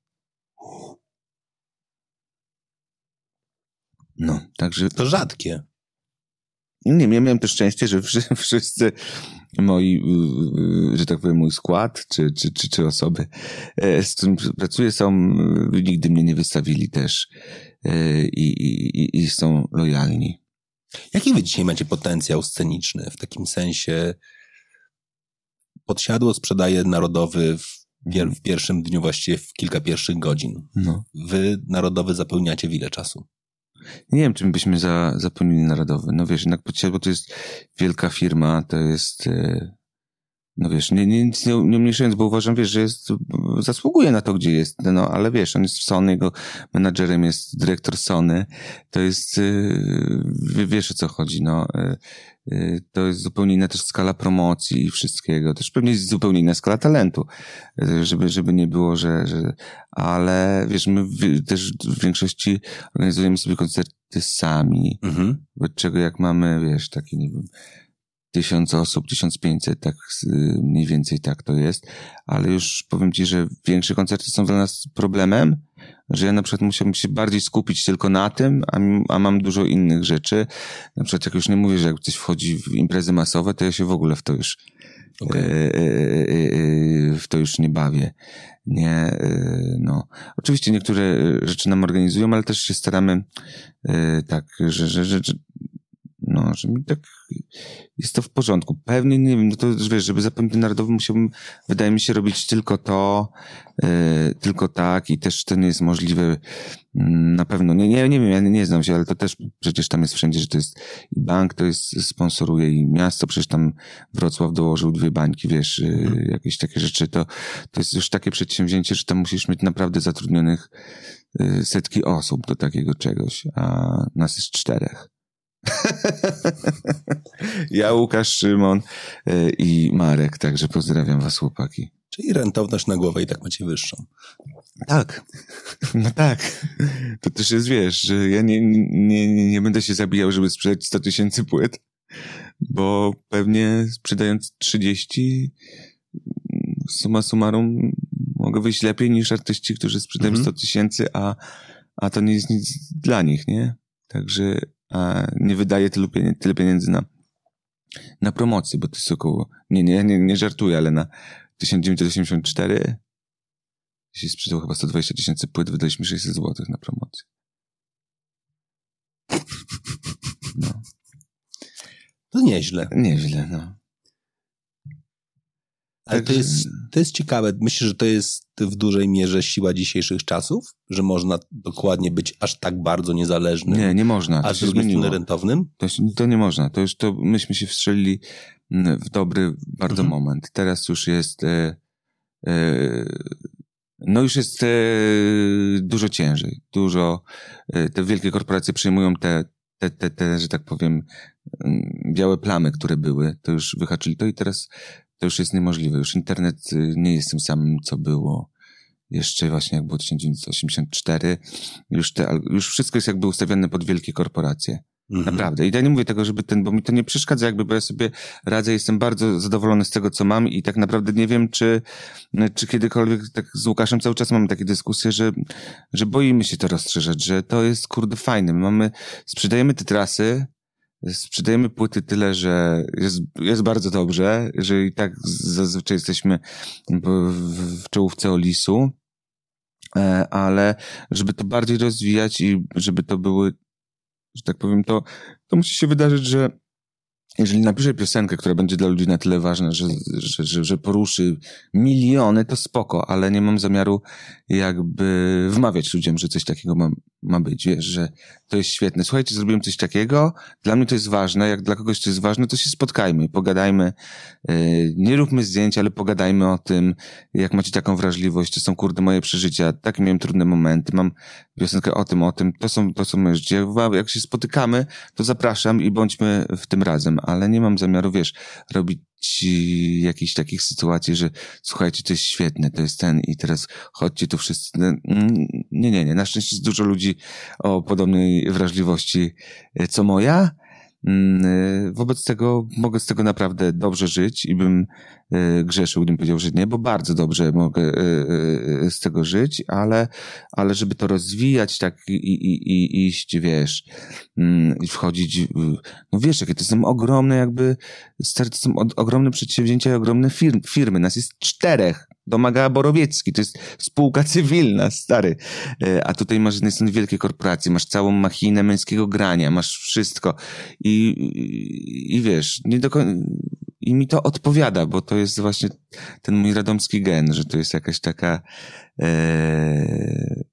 No, także. To rzadkie. Nie, ja miałem też szczęście, że wszyscy moi, że tak powiem, mój skład, czy, czy, czy, czy osoby, e, z którymi pracuję, są, nigdy mnie nie wystawili też i, i, i są lojalni. Jaki wy dzisiaj macie potencjał sceniczny? W takim sensie podsiadło sprzedaje narodowy w Pier w pierwszym dniu, właściwie w kilka pierwszych godzin. No. Wy narodowy zapełniacie w ile czasu? Nie wiem, czym byśmy za, zapełnili narodowy. No wiesz, jednak bo to jest wielka firma, to jest, e, no wiesz, nie, nie, nic nie, nie umniejszając, bo uważam, wiesz, że jest, zasługuje na to, gdzie jest, no ale wiesz, on jest w Sony, jego menadżerem jest dyrektor Sony, to jest, e, wiesz o co chodzi, no, e, to jest zupełnie inna też skala promocji i wszystkiego. Też pewnie jest zupełnie inna skala talentu, żeby, żeby nie było, że, że, ale wiesz, my w, też w większości organizujemy sobie koncerty sami, mhm. czego jak mamy, wiesz, takie, nie wiem, tysiąc osób, tysiąc pięćset, tak mniej więcej tak to jest, ale już powiem ci, że większe koncerty są dla nas problemem, że ja na przykład musiałbym się bardziej skupić tylko na tym, a, a mam dużo innych rzeczy. Na przykład jak już nie mówię, że jak coś wchodzi w imprezy masowe, to ja się w ogóle w to już okay. e, e, e, w to już nie bawię. Nie, no. Oczywiście niektóre rzeczy nam organizują, ale też się staramy tak, że, że, że, no, że mi tak jest to w porządku. Pewnie, nie wiem, no to wiesz, żeby zapewnić narodowy musiałbym, wydaje mi się, robić tylko to, yy, tylko tak i też to nie jest możliwe mm, na pewno. Nie, nie, nie wiem, ja nie, nie znam się, ale to też przecież tam jest wszędzie, że to jest i bank to jest, sponsoruje i miasto, przecież tam Wrocław dołożył dwie bańki, wiesz, yy, jakieś takie rzeczy, to, to jest już takie przedsięwzięcie, że tam musisz mieć naprawdę zatrudnionych yy, setki osób do takiego czegoś, a nas jest czterech. ja, Łukasz, Szymon e, i Marek, także pozdrawiam was, chłopaki. Czyli rentowność na głowę i tak macie wyższą. Tak. No tak. To też jest, wiesz, że ja nie, nie, nie będę się zabijał, żeby sprzedać 100 tysięcy płyt, bo pewnie sprzedając 30 suma summarum mogę wyjść lepiej niż artyści, którzy sprzedają mhm. 100 tysięcy, a, a to nie jest nic dla nich, nie? Także nie wydaje tylu pieniędzy, tyle pieniędzy na, na promocję, bo to jest około, nie, nie, nie, nie żartuję, ale na 1984 jeśli sprzedał chyba 120 tysięcy płyt, wydaliśmy 600 zł na promocję. No. To nieźle. Nieźle, no. Ale to jest, to jest ciekawe. Myślę, że to jest w dużej mierze siła dzisiejszych czasów, że można dokładnie być aż tak bardzo niezależnym. Nie, nie można. A z drugiej rentownym? To, to nie można. To już to myśmy się wstrzelili w dobry bardzo mhm. moment. Teraz już jest e, e, no już jest e, dużo ciężej. Dużo e, te wielkie korporacje przyjmują te, te, te, te, że tak powiem, białe plamy, które były, to już wyhaczyli to i teraz to już jest niemożliwe. Już internet y, nie jest tym samym, co było jeszcze właśnie jak było 1984. Już, te, już wszystko jest jakby ustawione pod wielkie korporacje. Mhm. Naprawdę. I ja nie mówię tego, żeby ten, bo mi to nie przeszkadza, jakby, bo ja sobie radzę, jestem bardzo zadowolony z tego, co mam i tak naprawdę nie wiem, czy, czy kiedykolwiek tak z Łukaszem cały czas mamy takie dyskusje, że, że boimy się to rozszerzać, że to jest kurde fajne. My mamy, sprzedajemy te trasy, sprzedajemy płyty tyle, że jest, jest bardzo dobrze, że i tak zazwyczaj jesteśmy w, w czołówce Olisu, e, ale żeby to bardziej rozwijać i żeby to były, że tak powiem, to, to musi się wydarzyć, że jeżeli napiszę piosenkę, która będzie dla ludzi na tyle ważna, że, że, że, że poruszy miliony, to spoko, ale nie mam zamiaru jakby wmawiać ludziom, że coś takiego ma, ma być, wiesz, że to jest świetne. Słuchajcie, zrobiłem coś takiego, dla mnie to jest ważne, jak dla kogoś to jest ważne, to się spotkajmy, pogadajmy, yy, nie róbmy zdjęć, ale pogadajmy o tym, jak macie taką wrażliwość, to są kurde moje przeżycia, takie miałem trudne momenty, mam piosenkę o tym, o tym, to są, to są moje życie. Jak się spotykamy, to zapraszam i bądźmy w tym razem, ale nie mam zamiaru, wiesz, robić jakichś takich sytuacji, że słuchajcie, to jest świetne, to jest ten i teraz chodźcie tu wszyscy. No, mm, nie, nie, nie. Na szczęście jest dużo ludzi o podobnej wrażliwości e, co moja wobec tego mogę z tego naprawdę dobrze żyć i bym y, grzeszył, gdybym powiedział, że nie, bo bardzo dobrze mogę y, z tego żyć, ale, ale żeby to rozwijać tak i, i, i iść, wiesz, mm, i wchodzić, no wiesz, jakie to są ogromne jakby, to są ogromne przedsięwzięcia i ogromne firmy. Nas jest czterech domagała Borowiecki, to jest spółka cywilna, stary. E, a tutaj masz z jednej strony wielkie korporacje, masz całą machinę męskiego grania, masz wszystko. I, i, i wiesz, nie do końca, i mi to odpowiada, bo to jest właśnie ten mój radomski gen, że to jest jakaś taka e,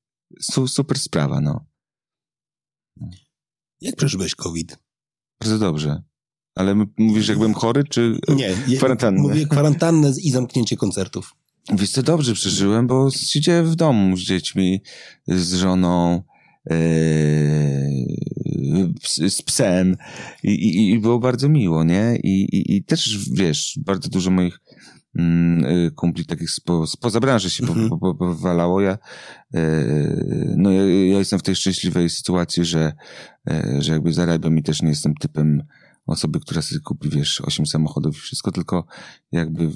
su, super sprawa, no. Jak przeżyłeś COVID? Bardzo dobrze. Ale mówisz, jakbym chory, czy Nie, kwarantannę? Mówię kwarantannę i zamknięcie koncertów. Wiesz co, dobrze przeżyłem, bo siedziałem w domu z dziećmi, z żoną, yy, z psem i, i, i, było bardzo miło, nie? I, i, i też, wiesz, bardzo dużo moich mm, y, kumpli takich spo, spoza branży się mm -hmm. powalało. Ja, yy, no ja, ja, jestem w tej szczęśliwej sytuacji, że, yy, że jakby zarabiam i też nie jestem typem osoby, która sobie kupi, wiesz, osiem samochodów i wszystko, tylko jakby y,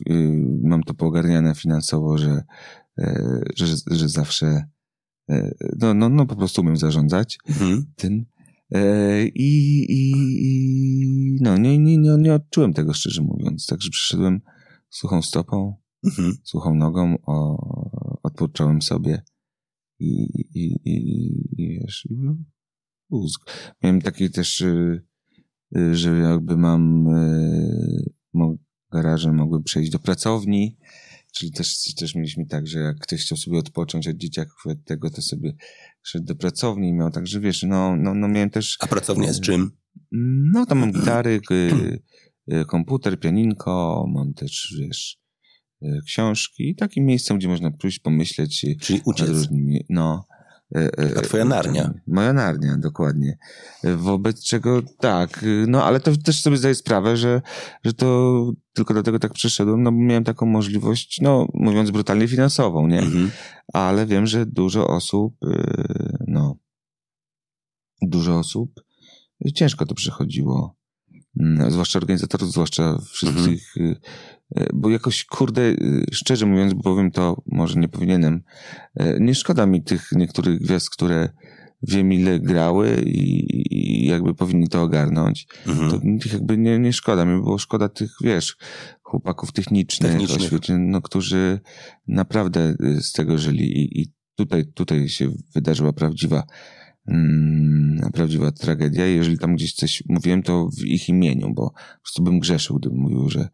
mam to poogarniane finansowo, że, y, że, że zawsze y, no, no, no po prostu umiem zarządzać mhm. tym. Y, I, i, i no, nie, nie, nie, nie odczułem tego, szczerze mówiąc. Także przyszedłem suchą stopą, mhm. suchą nogą, o, odpocząłem sobie i, i, i, i wiesz, i, Miałem taki też Y, że jakby mam y, garaże mogły przejść do pracowni, czyli też, też mieliśmy tak, że jak ktoś chciał sobie odpocząć od dzieciaków od tego, to sobie szedł do pracowni i miał, także wiesz, no, no, no miałem też... A pracownia z czym? No, tam mam gitary, komputer, pianinko, mam też, wiesz, książki i takim miejscem, gdzie można pójść, pomyśleć. Czyli uciec. Różnymi, no, A twoja narnia. Moja narnia, dokładnie. E, wobec czego tak, no ale to też sobie zdaję sprawę, że, że to tylko dlatego tak przeszedłem, no bo miałem taką możliwość, no mówiąc brutalnie finansową, nie? Mhm. Ale wiem, że dużo osób, no, dużo osób ciężko to przechodziło. Mm, zwłaszcza organizatorów, zwłaszcza wszystkich mhm E, bo jakoś, kurde, e, szczerze mówiąc, powiem to, może nie powinienem, nie szkoda mi tych niektórych gwiazd, które wiem ile grały i, i jakby powinni to ogarnąć. Mhm. To jakby nie, nie szkoda mi, było szkoda tych, wiesz, chłopaków technicznych, technicznych. no, którzy naprawdę z tego żyli i, i tutaj, tutaj się wydarzyła prawdziwa mm, prawdziwa tragedia. Jeżeli tam gdzieś coś mówiłem, to w ich imieniu, bo po prostu bym grzeszył, gdybym mówił, że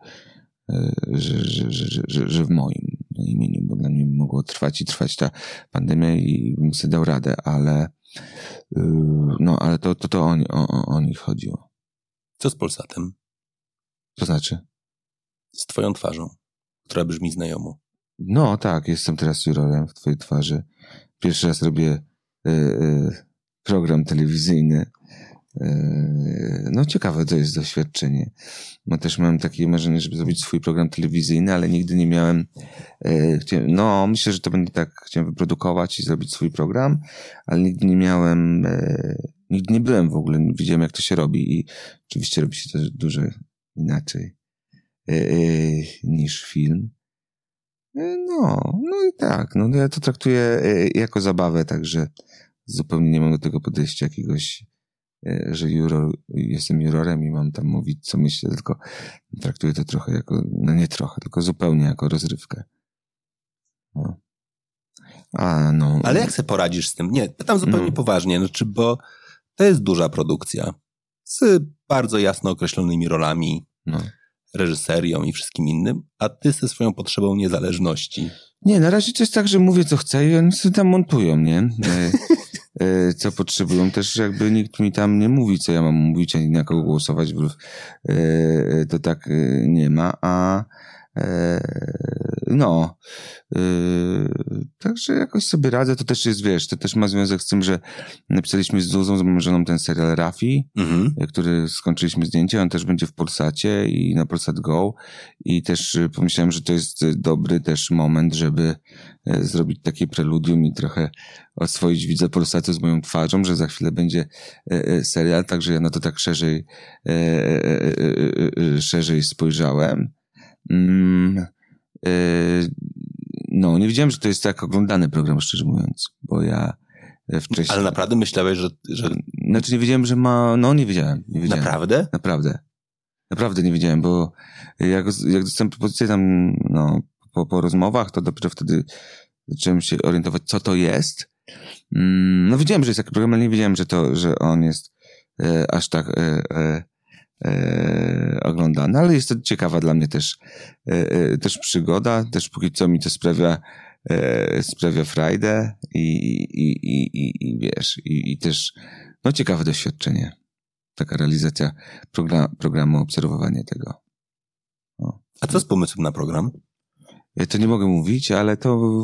że, że, że, że, że w moim imieniu, bo dla mnie mogło trwać i trwać ta pandemia i bym sobie dał radę, ale no, ale to, to, to o, o, o nich chodziło. Co z Polsatem? To znaczy? Z twoją twarzą, która brzmi znajomo. No tak, jestem teraz jurorem w twojej twarzy. Pierwszy raz robię y, y, program telewizyjny Yy, no ciekawe to jest doświadczenie. Bo też mam takie marzenie, żeby zrobić swój program telewizyjny, ale nigdy nie miałem, yy, no myślę, że to będzie tak, chciałem wyprodukować i zrobić swój program, ale nigdy nie miałem, yy, nigdy nie byłem w ogóle, nie wiedziałem jak to się robi i oczywiście robi się to dużo inaczej niż film. No, no i tak, no ja to traktuję jako zabawę, także zupełnie nie mam do tego podejścia jakiegoś E, że juror, jestem jurorem i mam tam mówić, co myślę, tylko traktuję to trochę jako, no nie trochę, tylko zupełnie jako rozrywkę. No. A, no. Ale jak sobie poradzisz z tym? Nie, pytam zupełnie no. poważnie, znaczy, bo to jest duża produkcja z bardzo jasno określonymi rolami, no. reżyserią i wszystkim innym, a ty ze swoją potrzebą niezależności. Nie, na razie to jest tak, że mówię co chcę i oni sobie tam montują, nie? E, E, co potrzebują. Też jakby nikt mi tam nie mówi, co ja mam mówić, ani na kogo głosować, bo e, to tak e, nie ma, a no, także jakoś sobie radzę. To też jest, wiesz, to też ma związek z tym, że napisaliśmy z Zuzą, z moją żoną ten serial Rafi, mhm. który skończyliśmy zdjęcie. On też będzie w Polsacie i na Polsat Go. I też pomyślałem, że to jest dobry też moment, żeby zrobić takie preludium i trochę oswoić widza Polsatu z moją twarzą, że za chwilę będzie serial, także ja na to tak szerzej, szerzej spojrzałem. Mm, no, nie wiedziałem, że to jest tak oglądany program, szczerze mówiąc, bo ja wcześniej... Ale naprawdę myślałeś, że... że... Znaczy nie wiedziałem, że ma... No, nie wiedziałem. Nie wiedziałem. Naprawdę? Naprawdę. Naprawdę nie wiedziałem, bo jak, jak dostałem propozycję tam, no, po, po rozmowach, to dopiero wtedy zacząłem się orientować, co to jest. Mm, no wiedziałem, że jest taki program, ale nie wiedziałem, że to, że on jest e, aż tak e, e, e, oglądany, ale jest to ciekawa dla mnie też, e, e, też przygoda, też póki co mi to sprawia, e, sprawia frajdę i, i, i, i, i wiesz, i, i też no ciekawe doświadczenie. Taka realizacja program, programu, obserwowanie tego. A co z pomysłem na program? Ja to nie mogę mówić, ale to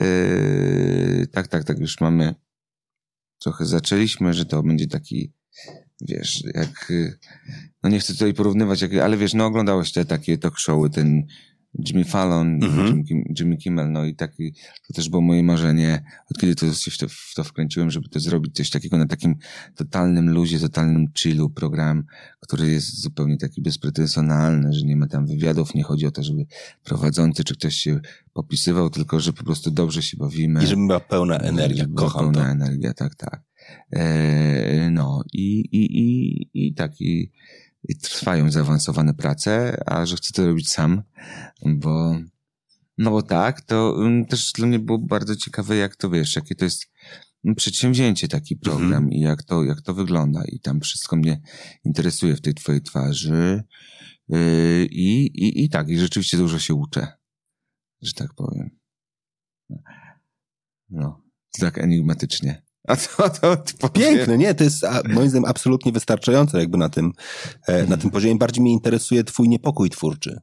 yy, tak, tak, tak już mamy trochę zaczęliśmy, że to będzie taki wiesz, jak yy, no nie chcę tutaj porównywać, jak, ale wiesz, no oglądałeś te takie talk showy, ten Jimmy Fallon, Mhm. Jimmy, Jimmy Kimmel, no i taki, to też było moje marzenie, od kiedy to się w to, w to wkręciłem, żeby to zrobić coś takiego na takim totalnym luzie, totalnym chillu program, który jest zupełnie taki bezpretensjonalny, że nie ma tam wywiadów, nie chodzi o to, żeby prowadzący czy ktoś się popisywał, tylko że po prostu dobrze się bawimy. I żeby była pełna energia. Żeby była Kocham pełna to. energia, tak, tak. E, no i, i, i, i tak, i, i trwają zaawansowane prace, a że chcę to robić sam, bo no bo tak, to mm, też dla mnie było bardzo ciekawe, jak to wiesz, jakie to jest mm, przedsięwzięcie taki program Mhm. i jak to, jak to wygląda i tam wszystko mnie interesuje w tej twojej twarzy Yy, i, i, i tak, i rzeczywiście dużo się uczę, że tak powiem. No, tak enigmatycznie. A to, to, Piękne, nie? To jest a, moim zdaniem absolutnie wystarczające jakby na tym, e, na tym poziomie. Bardziej mnie interesuje twój niepokój twórczy.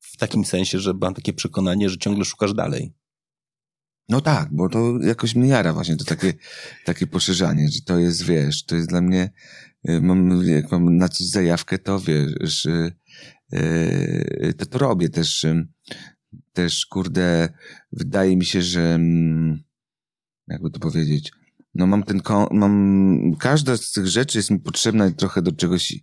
W takim sensie, że mam takie przekonanie, że ciągle szukasz dalej. No tak, bo to jakoś mnie jara właśnie to takie, takie poszerzanie, że to jest, wiesz, to jest dla mnie, y, mam, jak mam na coś zajawkę, to wiesz, y, to to robię też, też kurde, wydaje mi się, że, mm, jakby to powiedzieć, no mam ten, mam, każda z tych rzeczy jest mi potrzebna trochę do czegoś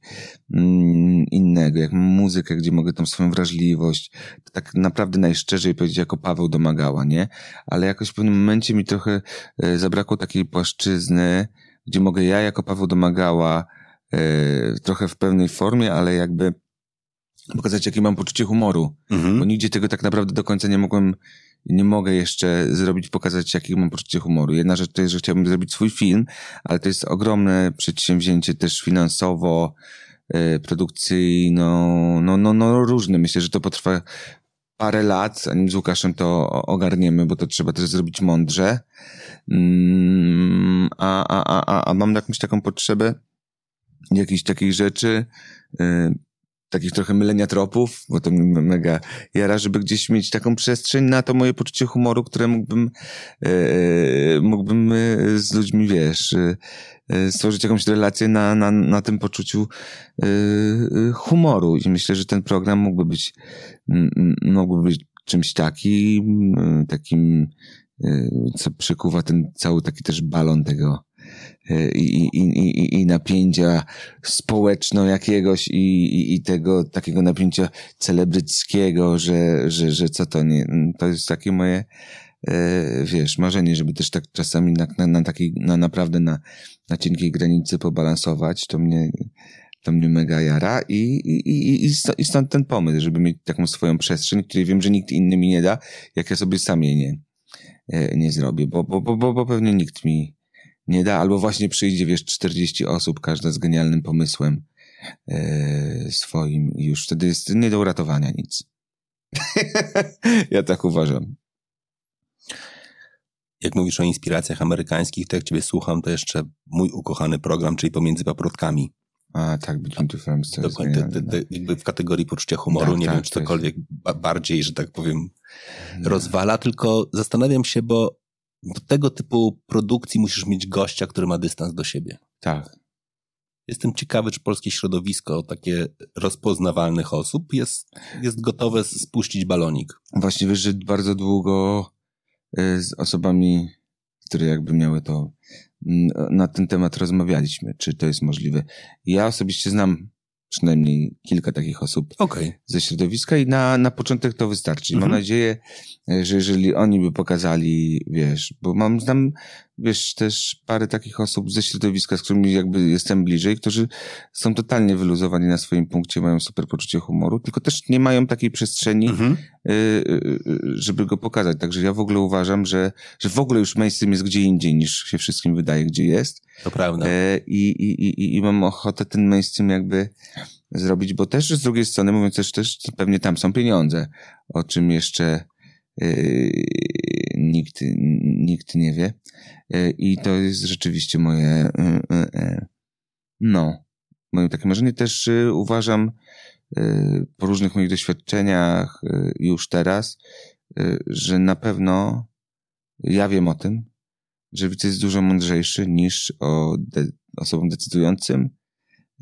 mm, innego, jak mam muzykę, gdzie mogę tą swoją wrażliwość, tak naprawdę najszczerzej powiedzieć jako Paweł domagała, nie? ale jakoś w pewnym momencie mi trochę e, zabrakło takiej płaszczyzny, gdzie mogę ja jako Paweł domagała e, trochę w pewnej formie, ale jakby pokazać, jakie mam poczucie humoru, bo Mhm. nigdzie tego tak naprawdę do końca nie mogłem, nie mogę jeszcze zrobić, pokazać, jakie mam poczucie humoru. Jedna rzecz to jest, że chciałbym zrobić swój film, ale to jest ogromne przedsięwzięcie też finansowo, e, produkcyjno, no, no, no różne. Myślę, że to potrwa parę lat, zanim z Łukaszem to ogarniemy, bo to trzeba też zrobić mądrze. Mm, a, a, a, a, mam jakąś taką potrzebę jakichś takich rzeczy, y, takich trochę mylenia tropów, bo to mnie mega jara, żeby gdzieś mieć taką przestrzeń na to moje poczucie humoru, które mógłbym, y, mógłbym y, z ludźmi, wiesz, stworzyć jakąś relację na, na, na tym poczuciu humoru. I myślę, że ten program mógłby być, mógłby być czymś takim, takim, co przykuwa ten cały taki też balon tego i, i, i, i- i napięcia społeczno jakiegoś i, i, i tego takiego napięcia celebryckiego, że, że, że co to nie, to jest takie moje e, wiesz, marzenie, żeby też tak czasami na, na, na takiej, na naprawdę na, na cienkiej granicy pobalansować, to mnie, to mnie mega jara i, i, i, i stąd ten pomysł, żeby mieć taką swoją przestrzeń, której wiem, że nikt inny mi nie da, jak ja sobie sam jej nie, e, nie zrobię, bo, bo, bo, bo pewnie nikt mi nie da, albo właśnie przyjdzie, wiesz, 40 osób, każda z genialnym pomysłem e, swoim i już wtedy jest nie do uratowania nic. ja tak uważam. Jak mówisz o inspiracjach amerykańskich, to jak ciebie słucham, to jeszcze mój ukochany program, czyli Pomiędzy Paprotkami. A tak, Between Two Ferns to jest Dokładnie, te, no. jakby w kategorii poczucia humoru, Tak, nie tak, wiem, czy jest- cokolwiek ba- bardziej, że tak powiem, rozwala, tylko zastanawiam się, bo do tego typu produkcji musisz mieć gościa, który ma dystans do siebie. Tak. Jestem ciekawy, czy polskie środowisko takie rozpoznawalnych osób jest, jest gotowe spuścić balonik. Właśnie wiesz, że bardzo długo y, z osobami, które jakby miały to, mm, na ten temat rozmawialiśmy, czy to jest możliwe. Ja osobiście znam przynajmniej kilka takich osób Okej. ze środowiska i na, na początek to wystarczy. I Mam Mhm. nadzieję, e, że jeżeli oni by pokazali, wiesz, bo mam, znam wiesz, też parę takich osób ze środowiska, z którymi jakby jestem bliżej, którzy są totalnie wyluzowani na swoim punkcie, mają super poczucie humoru, tylko też nie mają takiej przestrzeni, Mhm. y, y, y, żeby go pokazać. Także ja w ogóle uważam, że, że w ogóle już mainstream jest gdzie indziej niż się wszystkim wydaje, gdzie jest. To prawda. E, i, i, i, I mam ochotę ten mainstream jakby zrobić, bo też z drugiej strony, mówiąc też, też pewnie tam są pieniądze, o czym jeszcze yy, nikt, nikt nie wie. Yy, I to jest rzeczywiście moje, yy, yy, no, moje takie marzenie. Też uważam po różnych moich doświadczeniach już teraz, że na pewno ja wiem o tym, że widz jest dużo mądrzejszy niż o de- osobom decydującym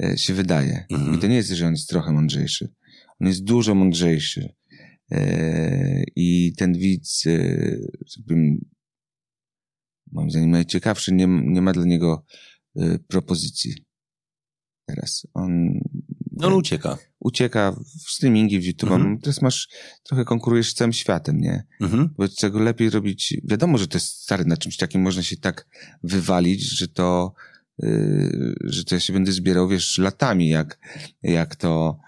e, się wydaje. Mhm. I to nie jest, że on jest trochę mądrzejszy. On jest dużo mądrzejszy. E, I ten widz, e, moim zdaniem najciekawszy, nie, nie ma dla niego e, propozycji. Teraz on No on ucieka. ucieka w streamingi, w YouTube. Mhm. Teraz masz, trochę konkurujesz z całym światem, nie? Mhm. Wobec czego lepiej robić, wiadomo, że to jest stary, na czymś takim można się tak wywalić, że to, yy, że to ja się będę zbierał, wiesz, latami, jak, jak to,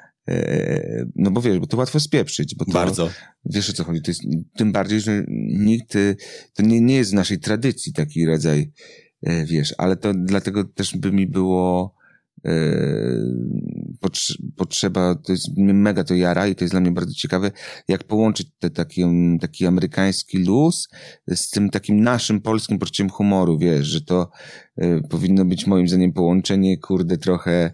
no bo wiesz, bo to łatwo spieprzyć, bo to, Bardzo. wiesz o co chodzi, to jest, tym bardziej, że nikt, y, to nie, nie jest w naszej tradycji taki rodzaj, y, wiesz, ale to dlatego też by mi było, potrze- potrzeba, to jest mega to jara i to jest dla mnie bardzo ciekawe, jak połączyć te, taki, taki amerykański luz z tym takim naszym polskim poczuciem humoru, wiesz, że to y, powinno być moim zdaniem połączenie, kurde, trochę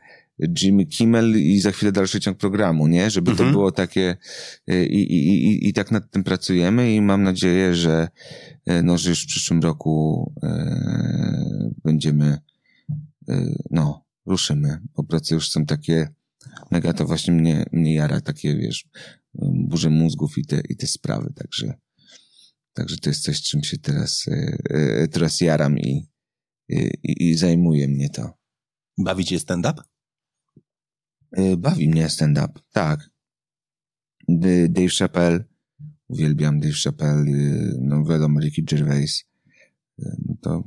Jimmy Kimmel i za chwilę dalszy ciąg programu, nie? Żeby Mhm. to było takie y, i, i, i, i tak nad tym pracujemy i mam nadzieję, że y, no, że już w przyszłym roku y, będziemy no, ruszymy, bo prace już są takie mega to właśnie mnie, mnie jara, takie wiesz, burze mózgów i te, i te sprawy, także także to jest coś, czym się teraz teraz jaram i, i, i zajmuje mnie to. Bawi cię stand-up? Y, Bawi mnie stand-up, tak. Dave Chappelle, uwielbiam Dave Chappelle, y, no wiadomo, Ricky Gervais, y, no to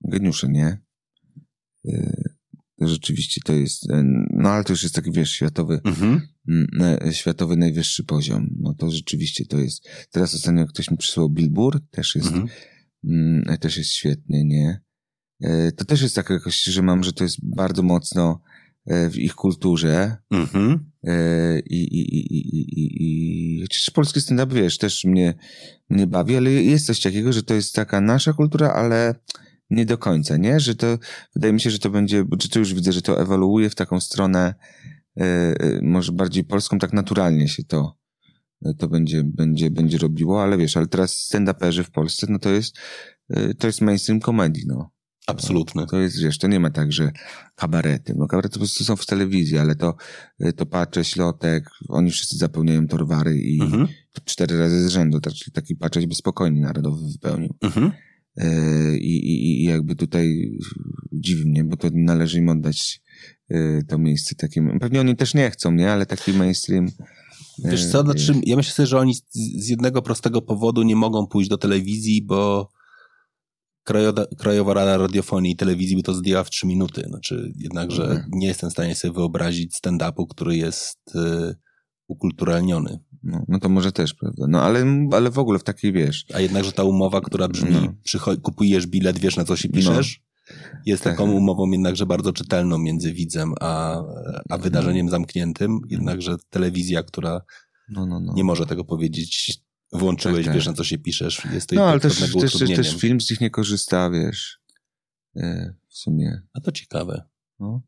geniusze, nie? Rzeczywiście to jest, no ale to już jest taki, wiesz, światowy, Mhm. światowy najwyższy poziom. No to rzeczywiście to jest. Teraz ostatnio ktoś mi przysłał Billboard, też jest, Mhm. mm, też jest świetny, nie? To też jest tak jakoś, że mam, że to jest bardzo mocno w ich kulturze Mhm. e, i, i, i, i, i, i chociaż polski stand-up, wiesz, też mnie, mnie bawi, ale jest coś takiego, że to jest taka nasza kultura, ale nie do końca, nie? Że to, wydaje mi się, że to będzie, czy to już widzę, że to ewoluuje w taką stronę e, e, może bardziej polską, tak naturalnie się to e, to będzie, będzie, będzie robiło, ale wiesz, ale teraz stand-uperzy w Polsce, no to jest e, to jest mainstream komedii, no. Absolutny. To jest, wiesz, to nie ma tak, że kabarety. No kabarety po prostu są w telewizji, ale to, to pacze, ślotek, oni wszyscy zapełniają torwary i Mhm. cztery razy z rzędu, tak, czyli taki paczeć by spokojnie narodowy wypełnił. Mhm. Y, I, i, I jakby tutaj dziwi mnie, bo to należy im oddać y, to miejsce takim. Pewnie oni też nie chcą, nie? Ale taki mainstream. y, Wiesz co, znaczy, ja myślę sobie, że oni z jednego prostego powodu nie mogą pójść do telewizji, bo Krajoda, Krajowa Rada Radiofonii i Telewizji by to zdjęła w trzy minuty. Znaczy, jednakże Mhm. nie jestem w stanie sobie wyobrazić stand-upu, który jest y, ukulturalniony. No, no to może też, prawda? No ale, ale w ogóle w takiej, wiesz, A jednakże ta umowa, która brzmi, No. kupujesz bilet, wiesz na co się piszesz, jest Tak. taką umową jednakże bardzo czytelną między widzem a, a wydarzeniem zamkniętym. Jednakże telewizja, która no, no, no. nie może tego powiedzieć, włączyłeś, Tak, tak. wiesz na co się piszesz, jest No, ale też, też, też, film z nich nie korzysta, wiesz. E, w sumie, A to ciekawe. no.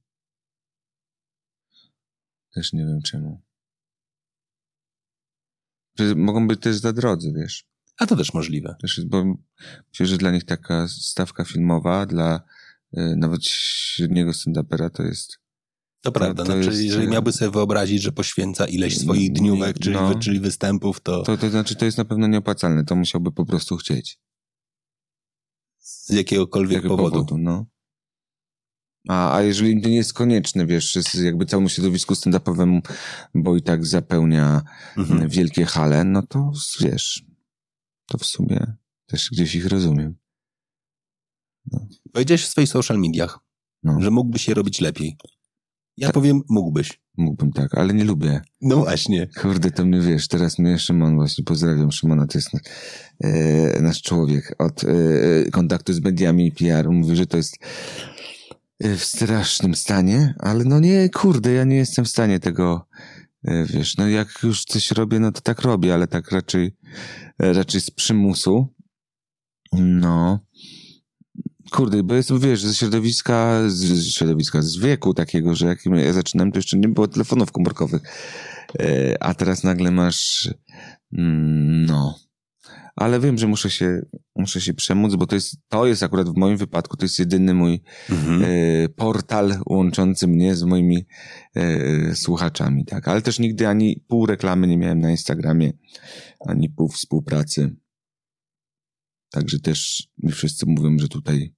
Też nie wiem czemu. Mogą być też za drodzy, wiesz. A to też możliwe. Też jest, bo myślę, że dla nich taka stawka filmowa dla e, nawet średniego stand-upera to jest To prawda. to znaczy, jest, jeżeli e, miałby sobie wyobrazić, że poświęca ileś swoich No, dniówek, czyli, no. czyli występów, to, to, to znaczy to jest na pewno nieopłacalne. To musiałby po prostu chcieć. z jakiegokolwiek jakiego powodu. no. A, a jeżeli to nie jest konieczne, wiesz, jakby całemu środowisku stand-upowemu, bo i tak zapełnia Mhm. wielkie hale, no to wiesz, to w sumie też gdzieś ich rozumiem. Powiedziałeś w swoich social mediach, No. że mógłbyś je robić lepiej. Ja powiem, mógłbyś. Mógłbym tak, ale nie lubię. No właśnie. Kurde, to mnie wiesz, teraz mnie Szymon właśnie pozdrawiam. Szymona to jest e, nasz człowiek od e, kontaktu z mediami i PR. Mówi, że to jest e, w strasznym stanie, ale no nie, kurde, ja nie jestem w stanie tego, e, wiesz, no jak już coś robię, no to tak robię, ale tak raczej, e, raczej z przymusu. No. Kurde, bo jestem, wiesz, ze środowiska, z, środowiska, z wieku takiego, że jak ja zaczynałem, to jeszcze nie było telefonów komórkowych. E, a teraz nagle masz, mm, no. Ale wiem, że muszę się, muszę się przemóc, bo to jest, to jest akurat w moim wypadku, to jest jedyny mój Mhm. e, portal łączący mnie z moimi e, słuchaczami, tak. Ale też nigdy ani pół reklamy nie miałem na Instagramie, ani pół współpracy. Także też mi wszyscy mówią, że tutaj,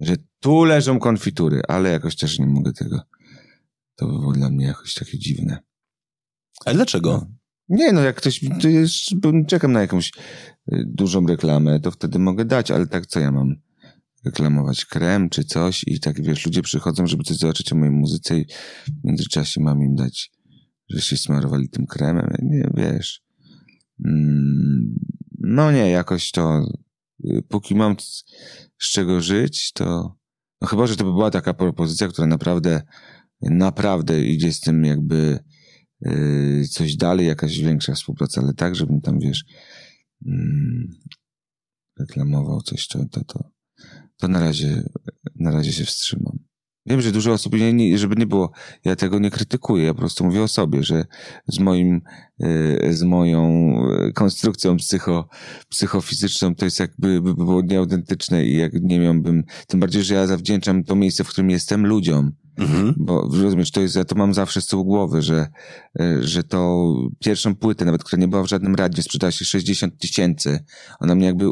że tu leżą konfitury, ale jakoś też nie mogę tego. To było dla mnie jakoś takie dziwne. Ale dlaczego? Nie, no jak ktoś, to jest, czekam na jakąś y, dużą reklamę, to wtedy mogę dać, ale tak co ja mam? Reklamować krem czy coś i tak wiesz, ludzie przychodzą, żeby coś zobaczyć o mojej muzyce i w międzyczasie mam im dać, że się smarowali tym kremem. Nie, wiesz. Mm, No nie, jakoś to, póki mam z czego żyć, to, no chyba, że to by była taka propozycja, która naprawdę, naprawdę idzie z tym jakby, yy, coś dalej, jakaś większa współpraca, ale tak, żebym tam, wiesz, mm, reklamował coś, to, to, to, to na razie, na razie się wstrzymam. Wiem, że dużo osób, nie, żeby nie było, ja tego nie krytykuję, ja po prostu mówię o sobie, że z moim, yy, z moją yy, konstrukcją psycho, psychofizyczną to jest jakby by było nieautentyczne i jak nie miałbym, tym bardziej, że ja zawdzięczam to miejsce, w którym jestem ludziom, Mhm. bo rozumiesz, to jest, ja to mam zawsze z tyłu głowy, że, e, że to pierwszą płytę, nawet która nie była w żadnym radiu, sprzedała się 60 tysięcy. Ona mnie jakby,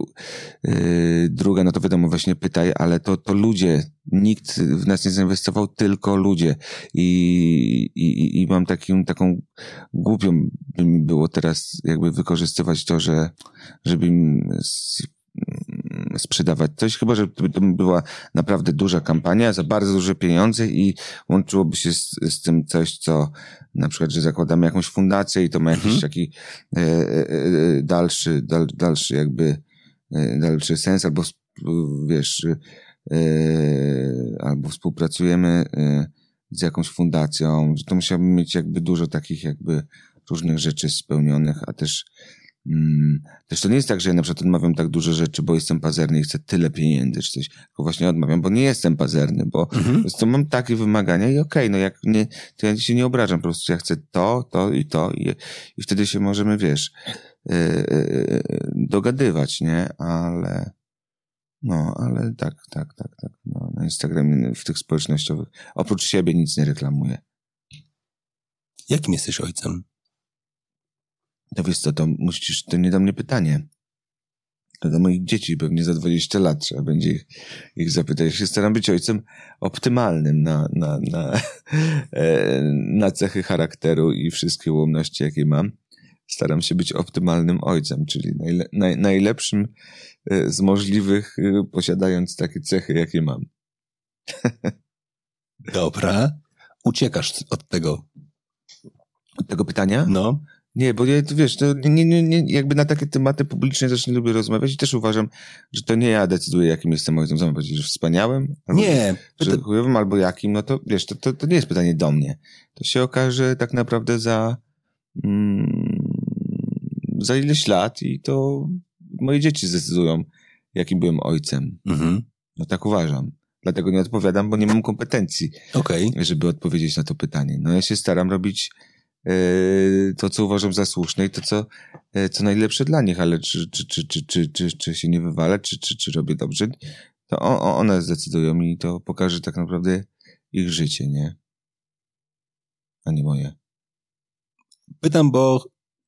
yy, druga, no to wiadomo, właśnie pytaj, ale to, to ludzie, nikt w nas nie zainwestował, tylko ludzie. I, i, i mam takim, taką głupią by mi było teraz jakby wykorzystywać to, że, żeby im sprzedawać coś, chyba, że to by była naprawdę duża kampania za bardzo duże pieniądze i łączyłoby się z, z tym coś, co na przykład, że zakładamy jakąś fundację i to ma jakiś Mhm. taki e, e, e, dalszy, dal, dalszy jakby e, dalszy sens, albo wiesz, e, albo współpracujemy e, z jakąś fundacją, że to musiałbym mieć jakby dużo takich jakby różnych rzeczy spełnionych, a też też to nie jest tak, że ja na przykład odmawiam tak dużo rzeczy, bo jestem pazerny i chcę tyle pieniędzy czy coś. Tylko właśnie odmawiam, bo nie jestem pazerny, bo Mhm. prostu mam takie wymagania i okej, no jak nie, to ja się nie obrażam, po prostu ja chcę to, to i to i, i wtedy się możemy, wiesz, yy, yy, dogadywać, nie? Ale no, ale tak, tak, tak, tak. No, na Instagramie, w tych społecznościowych, oprócz siebie nic nie reklamuję. Jakim jesteś ojcem? To wiesz co, to musisz, to nie do mnie pytanie. To do moich dzieci pewnie za 20 lat trzeba będzie ich, ich zapytać. Ja się staram być ojcem optymalnym na, na, na, e, na cechy charakteru i wszystkie ułomności, jakie mam. Staram się być optymalnym ojcem, czyli najle, naj, najlepszym e, z możliwych, e, posiadając takie cechy, jakie mam. Dobra. Uciekasz od tego. Od tego pytania? No. Nie, bo ja, wiesz, to nie, nie, nie, jakby na takie tematy publiczne też nie lubię rozmawiać i też uważam, że to nie ja decyduję, jakim jestem ojcem. Co mam powiedzieć, że wspaniałym? Albo Nie. Że Pyta- chujowym albo jakim, no to wiesz, to, to, to nie jest pytanie do mnie. To się okaże tak naprawdę za, mm, za ileś lat i to moje dzieci zdecydują, jakim byłem ojcem. Mhm. No tak uważam. Dlatego nie odpowiadam, bo nie mam kompetencji Okej. żeby odpowiedzieć na to pytanie. No ja się staram robić to, co uważam za słuszne i to, co, e, co najlepsze dla nich, ale czy, czy, czy, czy, czy, czy, czy się nie wywalę, czy, czy, czy robię dobrze, to one zdecydują i to pokaże tak naprawdę ich życie, nie? A nie moje. Pytam, bo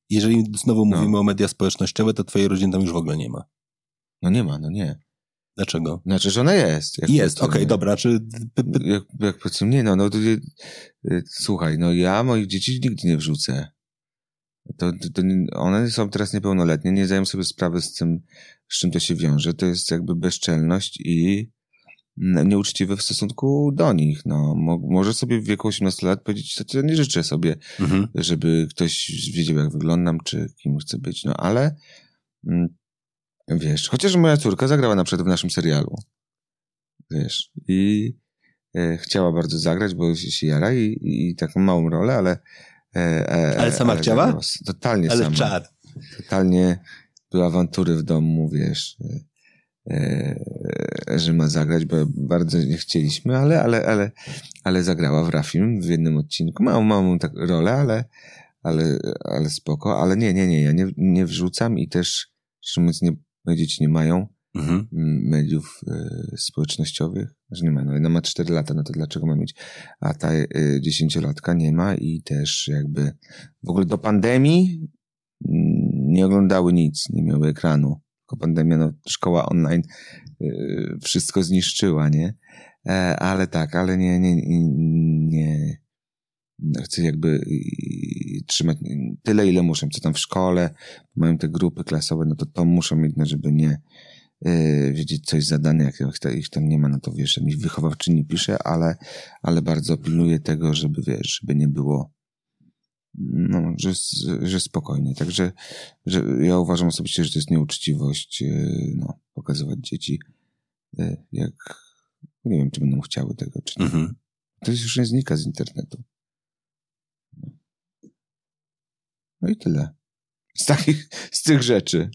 jeżeli znowu No. mówimy o media społecznościowe, to twojej rodziny tam już w ogóle nie ma. No nie ma, no nie. Dlaczego? Znaczy, że ona jest. Jest, okej, dobra. Czy Jak, jak powiedzmy, nie no, no to, e, słuchaj, no ja moich dzieci nigdy nie wrzucę. To, to, to one są teraz niepełnoletnie, nie zdają sobie sprawy z tym, z czym to się wiąże. To jest jakby bezczelność i nieuczciwy w stosunku do nich. No, mo, może sobie w wieku 18 lat powiedzieć, to ja nie życzę sobie, mhm. żeby ktoś wiedział, jak wyglądam, czy kim chcę być. No, ale mm, wiesz, chociaż moja córka zagrała na przykład w naszym serialu. Wiesz, i e, chciała bardzo zagrać, bo się jara i, i taką małą rolę, ale e, e, ale sama ale chciała? Totalnie ale sama. Czad. Totalnie były awantury w domu, wiesz, e, e, że ma zagrać, bo bardzo nie chcieliśmy, ale, ale, ale, ale zagrała w Rafim w jednym odcinku. Małą, małą tak rolę, ale, ale, ale spoko, ale nie, nie, nie, ja nie, nie wrzucam i też, szczerze nie, moje dzieci nie mają mhm. mediów y, społecznościowych, że nie ma, no jedna ma 4 lata, no to dlaczego ma mieć, a ta dziesięciolatka nie ma i też jakby w ogóle do pandemii nie oglądały nic, nie miały ekranu. Tylko pandemia, no, szkoła online yy, wszystko zniszczyła, nie? E, ale tak, ale nie, nie, nie, nie chcę jakby trzymać tyle, ile muszę. Co tam w szkole, mają te grupy klasowe, no to to muszą mieć, no, żeby nie yy, wiedzieć coś zadane, jak ich tam nie ma, no to wiesz, mi wychowawczyni pisze, ale, ale bardzo pilnuję tego, żeby wiesz, żeby nie było no, że, że spokojnie. Także że ja uważam osobiście, że to jest nieuczciwość no, pokazywać dzieci, jak nie wiem, czy będą chciały tego, czy nie. Mhm. To już nie znika z internetu. No i tyle. Z takich, z tych rzeczy.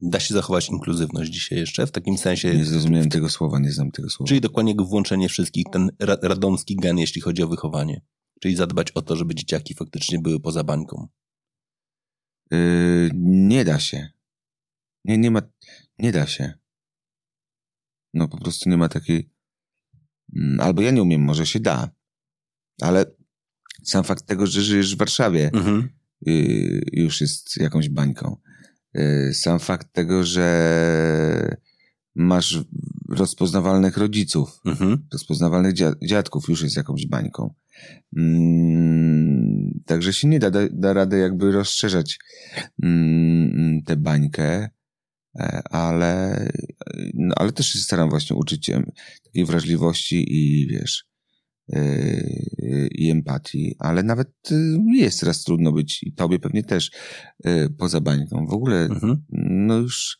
Da się zachować inkluzywność dzisiaj jeszcze, w takim sensie... Nie zrozumiałem tego słowa, nie znam tego słowa. Czyli dokładnie włączenie wszystkich, ten radomski gen, jeśli chodzi o wychowanie. Czyli zadbać o to, żeby dzieciaki faktycznie były poza bańką. Yy, nie da się. Nie, nie ma, nie da się. No po prostu nie ma takiej, mm, albo ja nie umiem, może się da, ale sam fakt tego, że żyjesz w Warszawie, mhm. yy, już jest jakąś bańką. Y, sam fakt tego, że masz rozpoznawalnych rodziców, mhm. rozpoznawalnych dziadków już jest jakąś bańką. Mm, także się nie da, da, rady jakby rozszerzać mm, tę bańkę, e, ale, no, ale też się staram właśnie uczyć takiej wrażliwości i wiesz, i empatii, ale nawet y, jest teraz trudno być i tobie pewnie też y, poza bańką. W ogóle, mhm. no już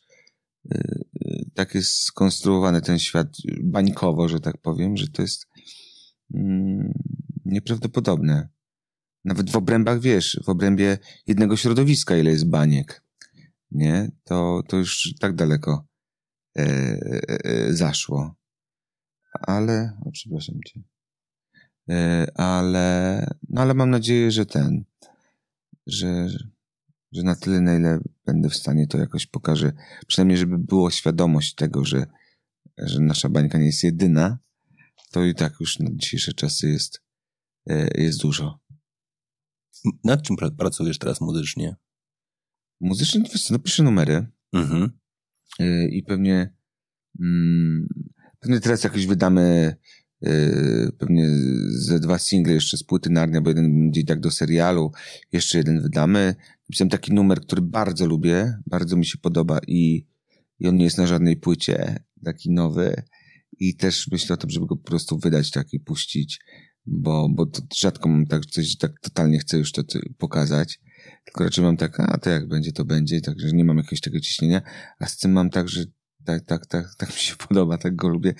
y, tak jest skonstruowany ten świat bańkowo, że tak powiem, że to jest mm, nieprawdopodobne. Nawet w obrębach, wiesz, w obrębie jednego środowiska, ile jest baniek, nie? To, to już tak daleko e, e, e zaszło. Ale, o, przepraszam cię. E, ale, no ale mam nadzieję, że ten, że, że na tyle, na ile będę w stanie, to jakoś pokażę, przynajmniej żeby było świadomość tego, że, że nasza bańka nie jest jedyna, to i tak już na dzisiejsze czasy jest, e, jest dużo. Nad czym pracujesz teraz muzycznie? Muzycznie no, piszę numery mhm. E, i pewnie, mm, pewnie teraz jakoś wydamy pewnie ze dwa single jeszcze z płyty Narnia, bo jeden będzie tak do serialu, jeszcze jeden wydamy. Napisałem taki numer, który bardzo lubię, bardzo mi się podoba i, i on nie jest na żadnej płycie, taki nowy. I też myślę o tym, żeby go po prostu wydać tak i puścić, bo, bo rzadko mam tak coś, tak totalnie chcę już to pokazać, tylko raczej mam tak, a to jak będzie, to będzie, także nie mam jakiegoś tego ciśnienia, a z tym mam tak, że tak, tak, tak, tak mi się podoba, tak go lubię,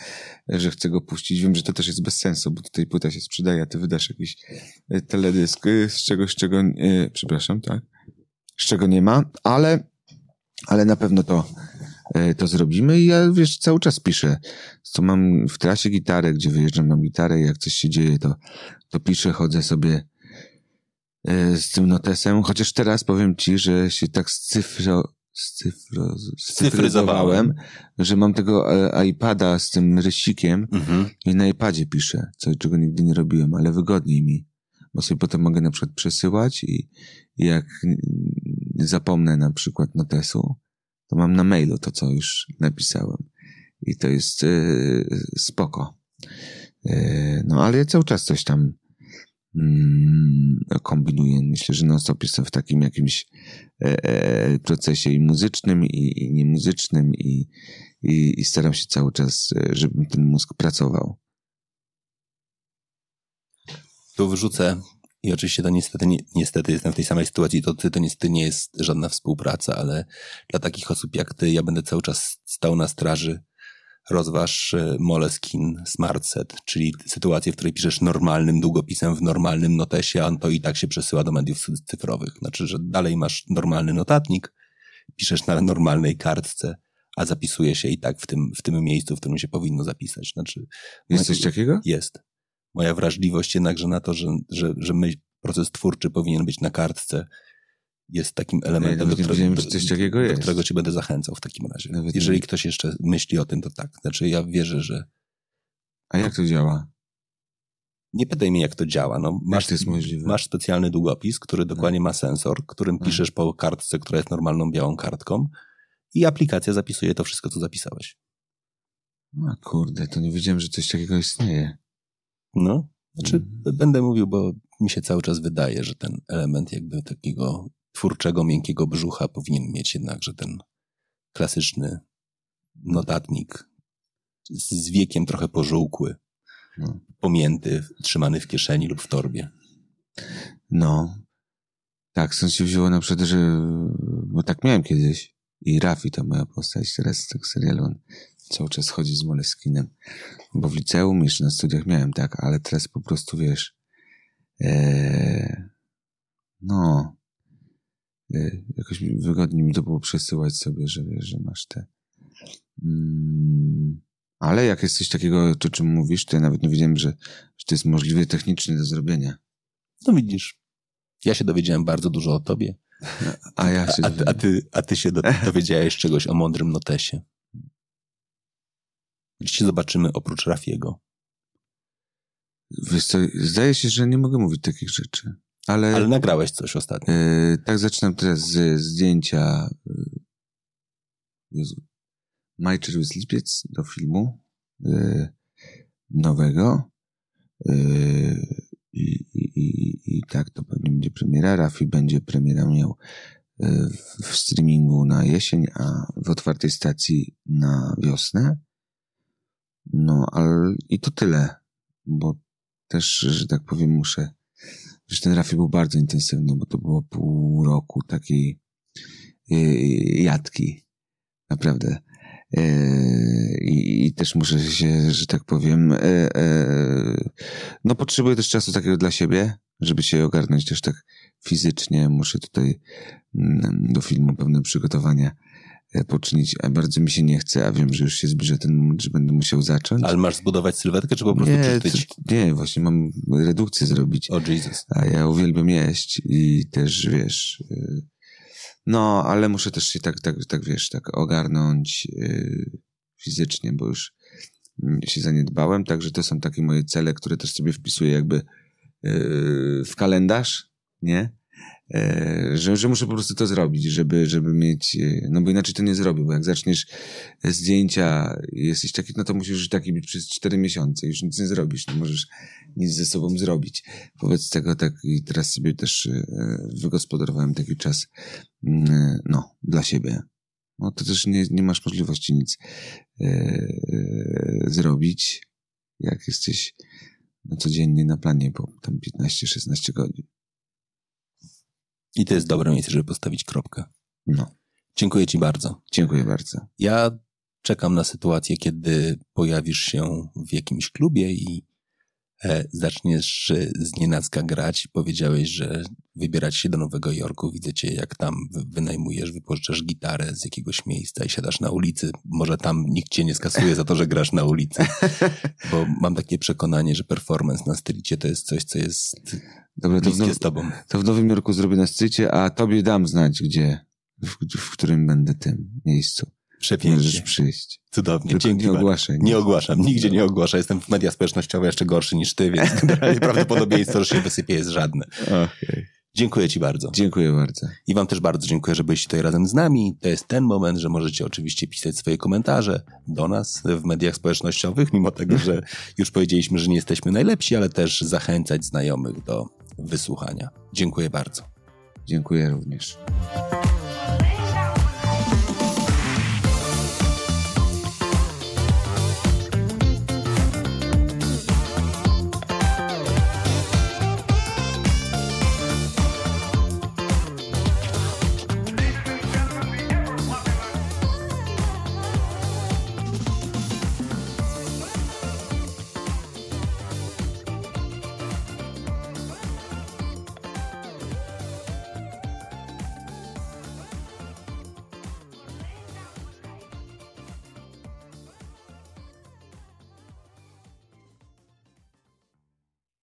że chcę go puścić. Wiem, że to też jest bez sensu, bo tutaj płyta się sprzedaje, a ty wydasz jakiś e, teledysk e, z czegoś, czego, e, przepraszam, tak, z czego nie ma, ale, ale na pewno to, e, to zrobimy i ja, wiesz, cały czas piszę. Co mam w trasie gitarę, gdzie wyjeżdżam na gitarę i jak coś się dzieje, to, to piszę, chodzę sobie e, z tym notesem, chociaż teraz powiem ci, że się tak scyfro, scyfro, scyfryzowałem, że mam tego e, iPada z tym rysikiem mhm. i na iPadzie piszę, co, czego nigdy nie robiłem, ale wygodniej mi, bo sobie potem mogę na przykład przesyłać i, i jak zapomnę na przykład notesu, to mam na mailu to, co już napisałem i to jest yy, spoko. Yy, no ale ja cały czas coś tam kombinuję. Myślę, że non-stop jestem w takim jakimś e, e, procesie i muzycznym, i, i niemuzycznym, i, i, i staram się cały czas, e, żeby ten mózg pracował. Tu wrzucę i oczywiście to niestety, nie, niestety jestem w tej samej sytuacji, to to niestety nie jest żadna współpraca, ale dla takich osób jak ty ja będę cały czas stał na straży. Rozważ e, Moleskin Smart Set, czyli sytuację, w której piszesz normalnym długopisem w normalnym notesie, a to i tak się przesyła do mediów cyfrowych. Znaczy, że dalej masz normalny notatnik, piszesz na normalnej kartce, a zapisuje się i tak w tym, w tym miejscu, w którym się powinno zapisać. Znaczy, Jest coś takiego? Jest. Moja wrażliwość jednakże na to, że, że, że myśl, proces twórczy powinien być na kartce, jest takim elementem, nawet do, którego, wiedziałem, do, że coś takiego do którego cię będę zachęcał w takim razie. Nawet Jeżeli nie- ktoś jeszcze myśli o tym, to tak. Znaczy ja wierzę, że A jak to działa? nie pytaj mnie, jak to działa. No, masz, masz specjalny długopis, który dokładnie ma sensor, którym Mhm. piszesz po kartce, która jest normalną białą kartką i aplikacja zapisuje to wszystko, co zapisałeś. A kurde, to nie wiedziałem, że coś takiego istnieje. No, znaczy Mhm. będę mówił, bo mi się cały czas wydaje, że ten element jakby takiego twórczego, miękkiego brzucha powinien mieć jednakże ten klasyczny notatnik z wiekiem trochę pożółkły, No. pomięty, trzymany w kieszeni lub w torbie. No. Tak, stąd się wzięło na przykład, że... Bo tak miałem kiedyś. I Rafi, ta moja postać teraz z tego serialu, on cały czas chodzi z Moleskinem. Bo w liceum jeszcze na studiach miałem tak, ale teraz po prostu, wiesz... E, no... E, jakoś wygodnie mi to było przesyłać sobie, że wiesz, że masz te... Mm, ale jak jest coś takiego, o czym mówisz, to ja nawet nie wiedziałem, że, że to jest możliwe technicznie do zrobienia. No widzisz, ja się dowiedziałem bardzo dużo o tobie, A ja się a, a, ty, a, ty, a ty się do, dowiedziałeś czegoś o mądrym notesie. Gdzie się zobaczymy oprócz Rafiego. Wiesz co, zdaje się, że nie mogę mówić takich rzeczy. Ale, Ale nagrałeś coś ostatnio. e, tak zaczynam teraz z zdjęcia e, Jezu, Maj Czerwiec Lipiec do filmu e, nowego. E, i, i, i, tak to pewnie będzie premiera. Rafi będzie premiera miał w, w streamingu na jesień, a w otwartej stacji na wiosnę. No, ale i to tyle, bo też, że tak powiem, muszę. Że ten Rafi był bardzo intensywny, bo to było pół roku takiej yy, jadki. Naprawdę. Yy, I, I też muszę się, że tak powiem, yy, no potrzebuję też czasu takiego dla siebie, żeby się ogarnąć też tak fizycznie. Muszę tutaj mm, do filmu pewne przygotowania e, poczynić, a bardzo mi się nie chce, a wiem, że już się zbliża ten moment, że będę musiał zacząć. Ale masz zbudować sylwetkę, czy po prostu nie, nie, właśnie mam redukcję zrobić. O Jesus. A ja uwielbiam jeść i też, wiesz, y, no, ale muszę też się tak, tak, tak wiesz, tak ogarnąć y, fizycznie, bo już się zaniedbałem, także to są takie moje cele, które też sobie wpisuję jakby y, w kalendarz, nie? E, Że, że muszę po prostu to zrobić, żeby, żeby mieć, y, no bo inaczej to nie zrobię, bo jak zaczniesz zdjęcia jesteś taki, no to musisz już taki być przez cztery miesiące, już nic nie zrobisz, nie możesz nic ze sobą zrobić. Wobec tego tak i teraz sobie też e, wygospodarowałem taki czas, mm, no, dla siebie. No to też nie, nie masz możliwości nic e, e, zrobić, jak jesteś no, codziennie na planie po tam 15-16 godzin. I to jest dobre miejsce, żeby postawić kropkę. No, Dziękuję Ci bardzo. dziękuję bardzo. Ja czekam na sytuację, kiedy pojawisz się w jakimś klubie i e, zaczniesz z nienacka grać. Powiedziałeś, że wybierać się do Nowego Jorku. Widzę cię, jak tam wy- wynajmujesz, wypożyczasz gitarę z jakiegoś miejsca i siadasz na ulicy. Może tam nikt cię nie skasuje za to, że grasz na ulicy. Bo mam takie przekonanie, że performance na stylicie to jest coś, co jest Dobra, to w, now, to w Nowym Jorku zrobię na szczycie, a tobie dam znać, gdzie, w, w którym będę tym miejscu. Możesz Przepięknie. przyjść. Cudownie. Tylko Dzięki nie ogłaszaj. Nie ogłaszam, nigdzie nie ogłaszam. Jestem w mediach społecznościowych jeszcze gorszy niż ty, więc generalnie prawdopodobieństwo, że się wysypie jest żadne. Okej. Dziękuję Ci bardzo. Dziękuję bardzo. I Wam też bardzo dziękuję, że byliście tutaj razem z nami. To jest ten moment, że możecie oczywiście pisać swoje komentarze do nas w mediach społecznościowych, mimo tego, że już powiedzieliśmy, że nie jesteśmy najlepsi, ale też zachęcać znajomych do wysłuchania. Dziękuję bardzo. Dziękuję również.